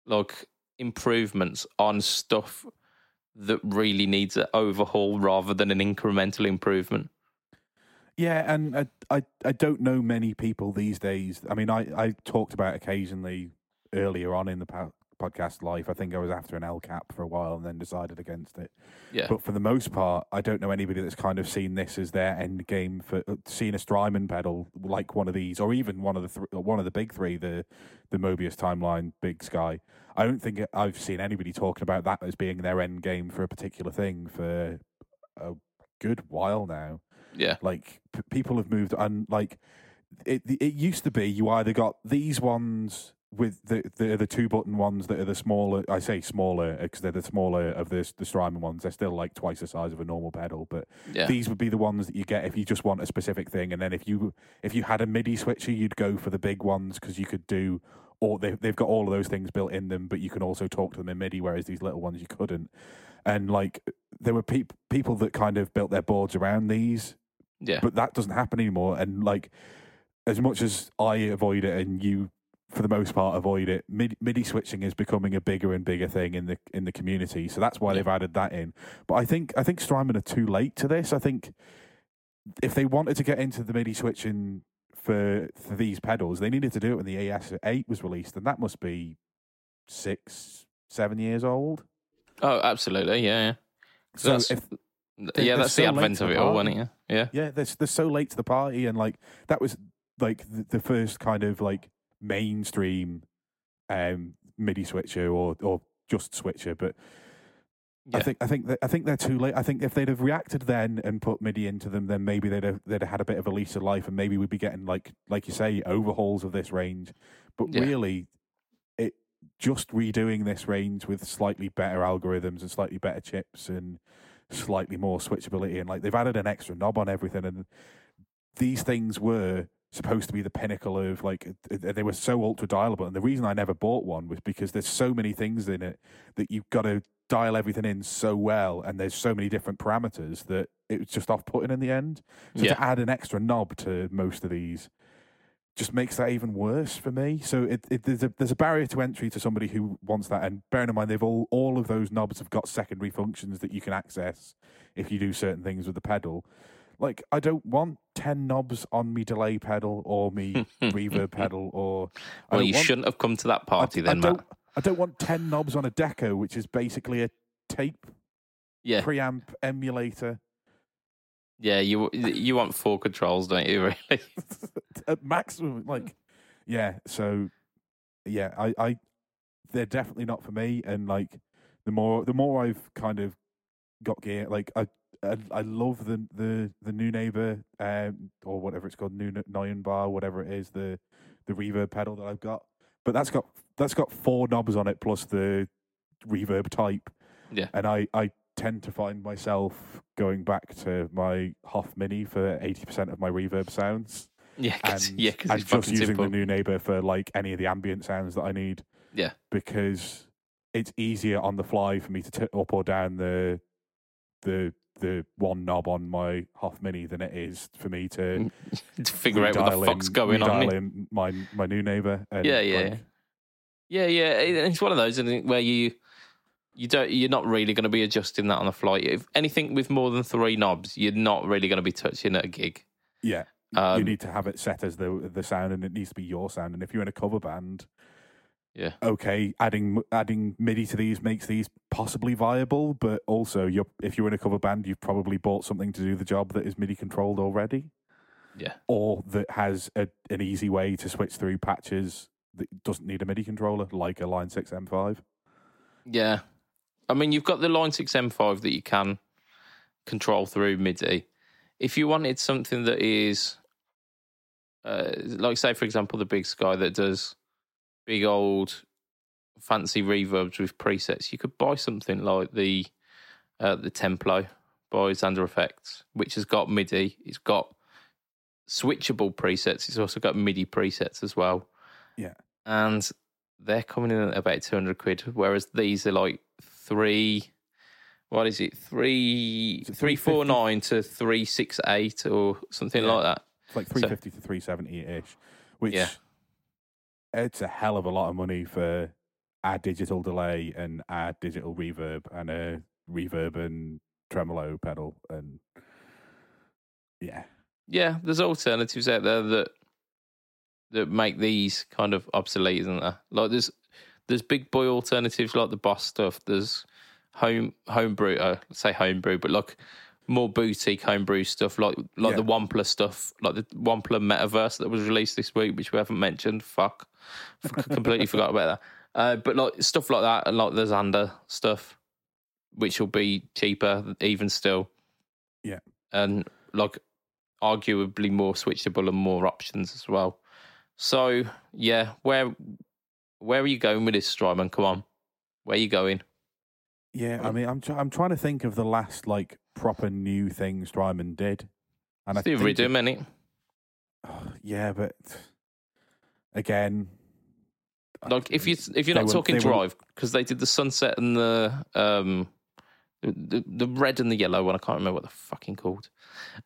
like improvements on stuff that really needs an overhaul rather than an incremental improvement. Yeah, and I, I I don't know many people these days. I mean, I I talked about occasionally earlier on in the podcast life. I think I was after an El Cap for a while and then decided against it. Yeah. But for the most part, I don't know anybody that's kind of seen this as their end game for uh, seeing a Strymon pedal like one of these, or even one of the th- one of the big three, the the Mobius Timeline Big Sky. I don't think I've seen anybody talking about that as being their end game for a particular thing for a good while now. Yeah. Like p- people have moved, and like it. It used to be you either got these ones with the the, the two button ones that are the smaller. I say smaller because they're the smaller of the the Strymon ones. They're still like twice the size of a normal pedal, but Yeah. these would be the ones that you get if you just want a specific thing. And then if you if you had a MIDI switcher, you'd go for the big ones because you could do. Or they they've got all of those things built in them, but you can also talk to them in MIDI, whereas these little ones you couldn't. And like there were peop people that kind of built their boards around these, yeah. but that doesn't happen anymore. And like, as much as I avoid it, and you, for the most part, avoid it, MIDI, MIDI switching is becoming a bigger and bigger thing in the in the community. So that's why Yeah. they've added that in. But I think I think Strymon are too late to this. I think if they wanted to get into the MIDI switching for for these pedals, they needed to do it when the ES8 was released, and that must be six, seven years old. Oh, absolutely. Yeah. yeah. So That's- if yeah, they're that's the so late advent of the it all, isn't it? Yeah. Yeah, they're they're so late to the party, and like that was like the, the first kind of like mainstream um MIDI switcher or or just switcher, but I think I think that, I think they're too late. I think if they'd have reacted then and put MIDI into them, then maybe they'd have they'd have had a bit of a lease of life, and maybe we'd be getting like like you say overhauls of this range. But Yeah. really, it just redoing this range with slightly better algorithms and slightly better chips and slightly more switchability, and like they've added an extra knob on everything, and these things were supposed to be the pinnacle of like th- th- they were so ultra dialable. And the reason i never bought one was because there's so many things in it that you've got to dial everything in so well and there's so many different parameters that it was just off-putting in the end. So Yeah. to add an extra knob to most of these just makes that even worse for me. So it, it there's a there's a barrier to entry to somebody who wants that. And bearing in mind they've all all of those knobs have got secondary functions that you can access if you do certain things with the pedal like I don't want ten knobs on me delay pedal or me reverb pedal or I Well, you want, shouldn't have come to that I- party I, then, don't, Matt. I don't want ten knobs on a deco, which is basically a tape Yeah, preamp emulator yeah. You you want four controls, don't you? Really? at maximum. Like, yeah. So, yeah, I, I, they're definitely not for me. And like, the more, the more I've kind of got gear, like I, I, I love the the the new neighbor, um, or whatever it's called, new Noyan bar, whatever it is, the the reverb pedal that I've got. But that's got that's got four knobs on it plus the reverb type. Yeah. And I I tend to find myself going back to my HOF Mini for eighty percent of my reverb sounds Yeah, cause, and, yeah, because and just using simple. the new neighbor for like any of the ambient sounds that I need. Yeah. because it's easier on the fly for me to t- up or down the the the one knob on my HOF Mini than it is for me to to figure out what the fuck's in- going on. in my my new neighbor. Yeah, yeah, like, Yeah, yeah. It's one of those it, where you you don't you're not really going to be adjusting that on the fly. If anything with more than three knobs, you're not really going to be touching at a gig. yeah. Um, you need to have it set as the the sound, and it needs to be your sound. And if you're in a cover band, Yeah. okay, adding adding MIDI to these makes these possibly viable. But also, you're if you're in a cover band, you've probably bought something to do the job that is MIDI controlled already, yeah, or that has a, an easy way to switch through patches that doesn't need a MIDI controller, like a Line Six M5. yeah. I mean, you've got the Line Six M5 that you can control through MIDI. If you wanted something that is, uh, like say for example, the Big Sky that does big old fancy reverbs with presets, you could buy something like the uh, the Templo by Xander Effects, which has got MIDI. It's got switchable presets. It's also got MIDI presets as well. Yeah. and they're coming in at about two hundred quid, whereas these are like three. What is it? Three three four 350? nine to three six eight or something Yeah. like that. It's like 350 to 370 ish, which Yeah. It's a hell of a lot of money for a digital delay and a digital reverb and a reverb and tremolo pedal and yeah, Yeah, there's alternatives out there that that make these kind of obsolete, isn't there? Like there's there's big boy alternatives like the Boss stuff. There's home homebrew, uh, let's say homebrew, but like more boutique homebrew stuff, like like Yeah. the Wampler stuff, like the Wampler Metaverse that was released this week, which we haven't mentioned. Fuck, completely forgot about that. Uh, but like stuff like that, and like the Xander stuff, which will be cheaper even still. Yeah. and like arguably more switchable and more options as well. So yeah, where where are you going with this, Strymon? Come on, where are you going? yeah. I mean, I'm try- I'm trying to think of the last like proper new things Strymon did, and It's the think it- Iridium, innit? yeah, but again, Like if you if you're not were- talking drive, because they did the sunset and the um the, the the red and the yellow one. I can't remember what they're fucking called.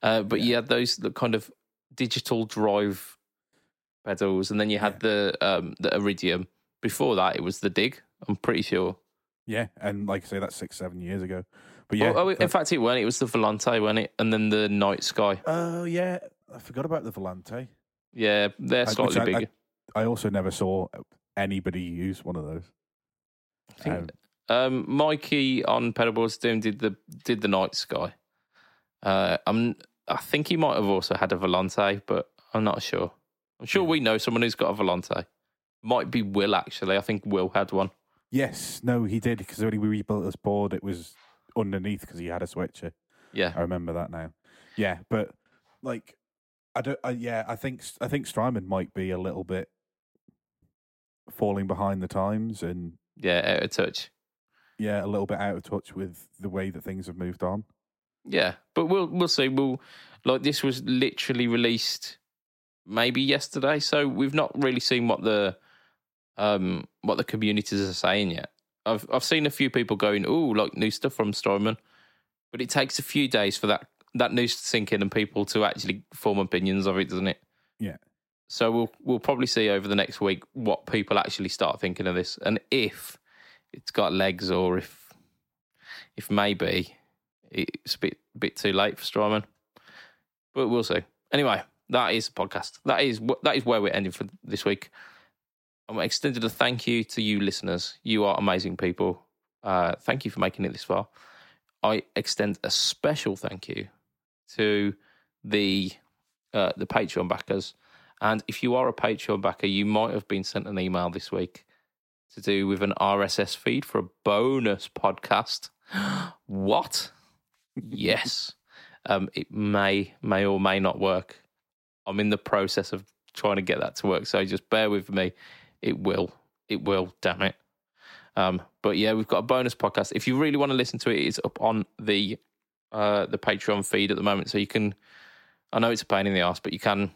Uh, but you had those the kind of digital drive pedals, and then you had the um the Iridium. Before that, it was the Dig. I'm pretty sure. yeah, and like I say, that's six seven years ago, but yeah. oh, oh, in fact, it weren't. It was the Volante, wasn't it? And then the Night Sky. oh yeah, I forgot about the Volante. Yeah, they're I- slightly I- I- bigger. I also never saw anybody use one of those. I think um, Mikey on Pedalboards Doom did the did the Night Sky. Uh, I'm I think he might have also had a Volante, but I'm not sure. I'm sure Yeah. we know someone who's got a Volante. Might be Will actually. I think Will had one. Yes, no, he did because when we rebuilt this board, it was underneath because he had a switcher. Yeah. I remember that now. Yeah, but like, I don't. I, yeah, I think I think Strymon might be a little bit falling behind the times, and Yeah, out of touch. yeah, a little bit out of touch with the way that things have moved on. Yeah, but we'll we'll see. We'll like this was literally released maybe yesterday, so we've not really seen what the um what the communities are saying yet. I've I've seen a few people going, "Oh, like new stuff from Strymon," but it takes a few days for that that news to sink in and people to actually form opinions of it, doesn't it? Yeah. So we'll we'll probably see over the next week what people actually start thinking of this, and if it's got legs, or if if maybe it's a bit bit too late for Strymon. But we'll see. Anyway, that is the podcast. That is that is where we're ending for this week. I'm extended a thank you to you listeners. You are amazing people. Uh, thank you for making it this far. I extend a special thank you to the uh, the Patreon backers. And if you are a Patreon backer, you might have been sent an email this week to do with an RSS feed for a bonus podcast. what? yes. Um, it may, may or may not work. I'm in the process of trying to get that to work. So just bear with me. It will. It will. Damn it. Um, but yeah, we've got a bonus podcast. If you really want to listen to it, it's up on the uh, the Patreon feed at the moment. So you can. I know it's a pain in the ass, but you can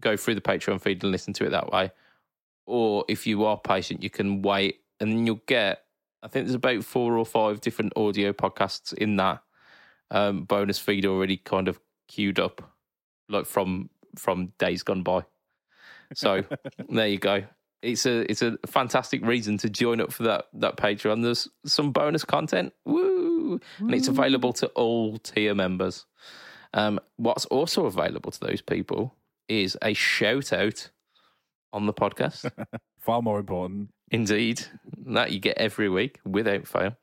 go through the Patreon feed and listen to it that way. Or if you are patient, you can wait, and then you'll get. I think there's about four or five different audio podcasts in that um, bonus feed already kind of queued up, like from from days gone by. So there you go. It's a it's a fantastic reason to join up for that that Patreon. There's some bonus content, woo, and it's available to all tier members. Um, what's also available to those people is a shout out on the podcast. Far more important. Indeed, that you get every week without fail.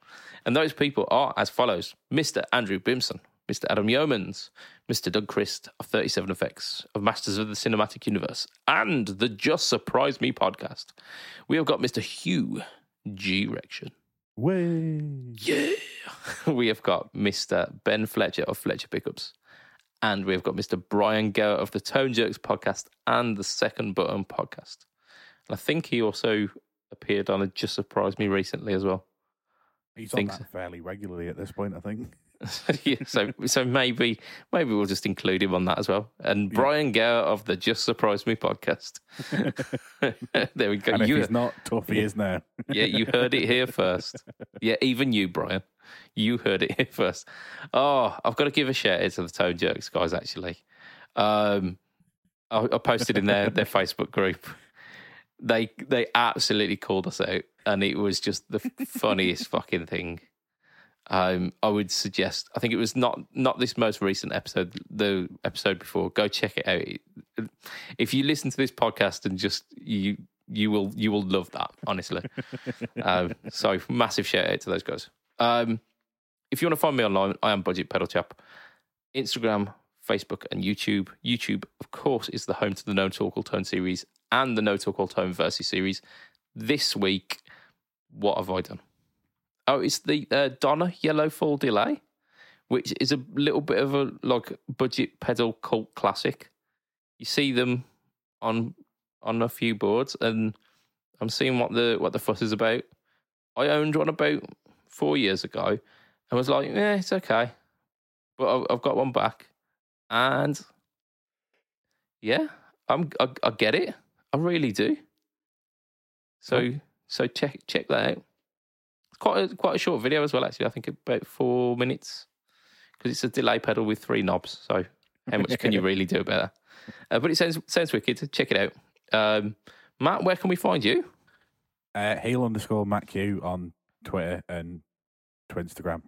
And those people are as follows Mr. Andrew Bimson, Mr. Adam Yeomans, Mr. Doug Christ of 37 Effects, of Masters of the Cinematic Universe, and the Just Surprise Me podcast. We have got Mr. Hugh G. Rection. Way. Yeah. We have got Mr. Ben Fletcher of Fletcher Pickups. And we've got Mr. Brian Gower of the Tone Jerks podcast and the Second Button podcast. And I think he also appeared on a Just Surprise Me recently as well. He's on that so. fairly regularly at this point, I think. yeah, so so maybe maybe we'll just include him on that as well. And Brian Gower of the Just Surprise Me podcast. there we go. And if You, he's not, tough he is now. yeah, you heard it here first. Yeah, even you, Brian. You heard it here first. Oh, I've got to give a shout out to the Tone Jerks guys. Actually, um, I, I posted in their their Facebook group. They they absolutely called us out, and it was just the funniest fucking thing. Um, I would suggest. I think it was not not this most recent episode, the episode before. Go check it out. If you listen to this podcast and just you you will you will love that honestly. um, so massive shout out to those guys. Um, if you want to find me online, I am Budget Pedal Chap. Instagram, Facebook, and YouTube. YouTube, of course, is the home to the No Talk All Tone series and the No Talk All Tone Versus series. This week, what have I done? Oh, it's the uh, Donner Yellow Fall Delay, which is a little bit of a like budget pedal cult classic. You see them on on a few boards, and I'm seeing what the what the fuss is about. I owned one about four years ago, and was like, yeah, it's okay, but I've, I've got one back, and yeah, I'm I, I get it, I really do. So so check check that out. Quite a, quite a short video as well, actually. I think about four minutes because it's a delay pedal with three knobs. So how much can you really do about that? Uh, but it sounds sounds wicked. Check it out. Um, Matt, where can we find you? Uh, heel underscore Matt Q on Twitter and to Instagram.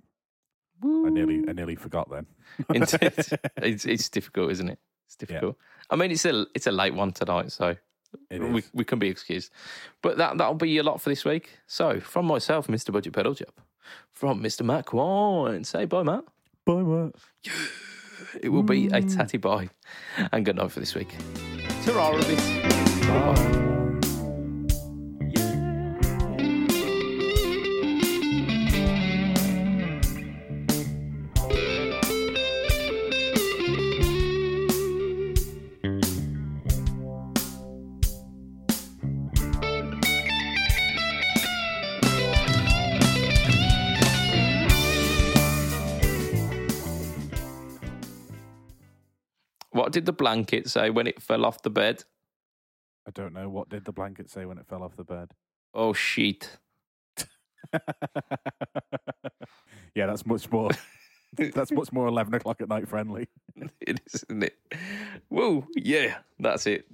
I nearly, I nearly forgot then. it's, it's it's difficult, isn't it? It's difficult. I mean, it's a it's a late one tonight, so It we is. we can be excused. But that that'll be a lot for this week. So from myself, Mr. Budget Pedal Chap, from Mr. Matt Quine, say bye, Matt. Bye, Matt. It will be a tatty bye, and good night for this week. Ta-ra, did the blanket say when it fell off the bed? I don't know. What did the blanket say when it fell off the bed? Oh shit! yeah, that's much more. that's much more eleven o'clock at night friendly. it is, isn't it? Whoa, yeah, that's it.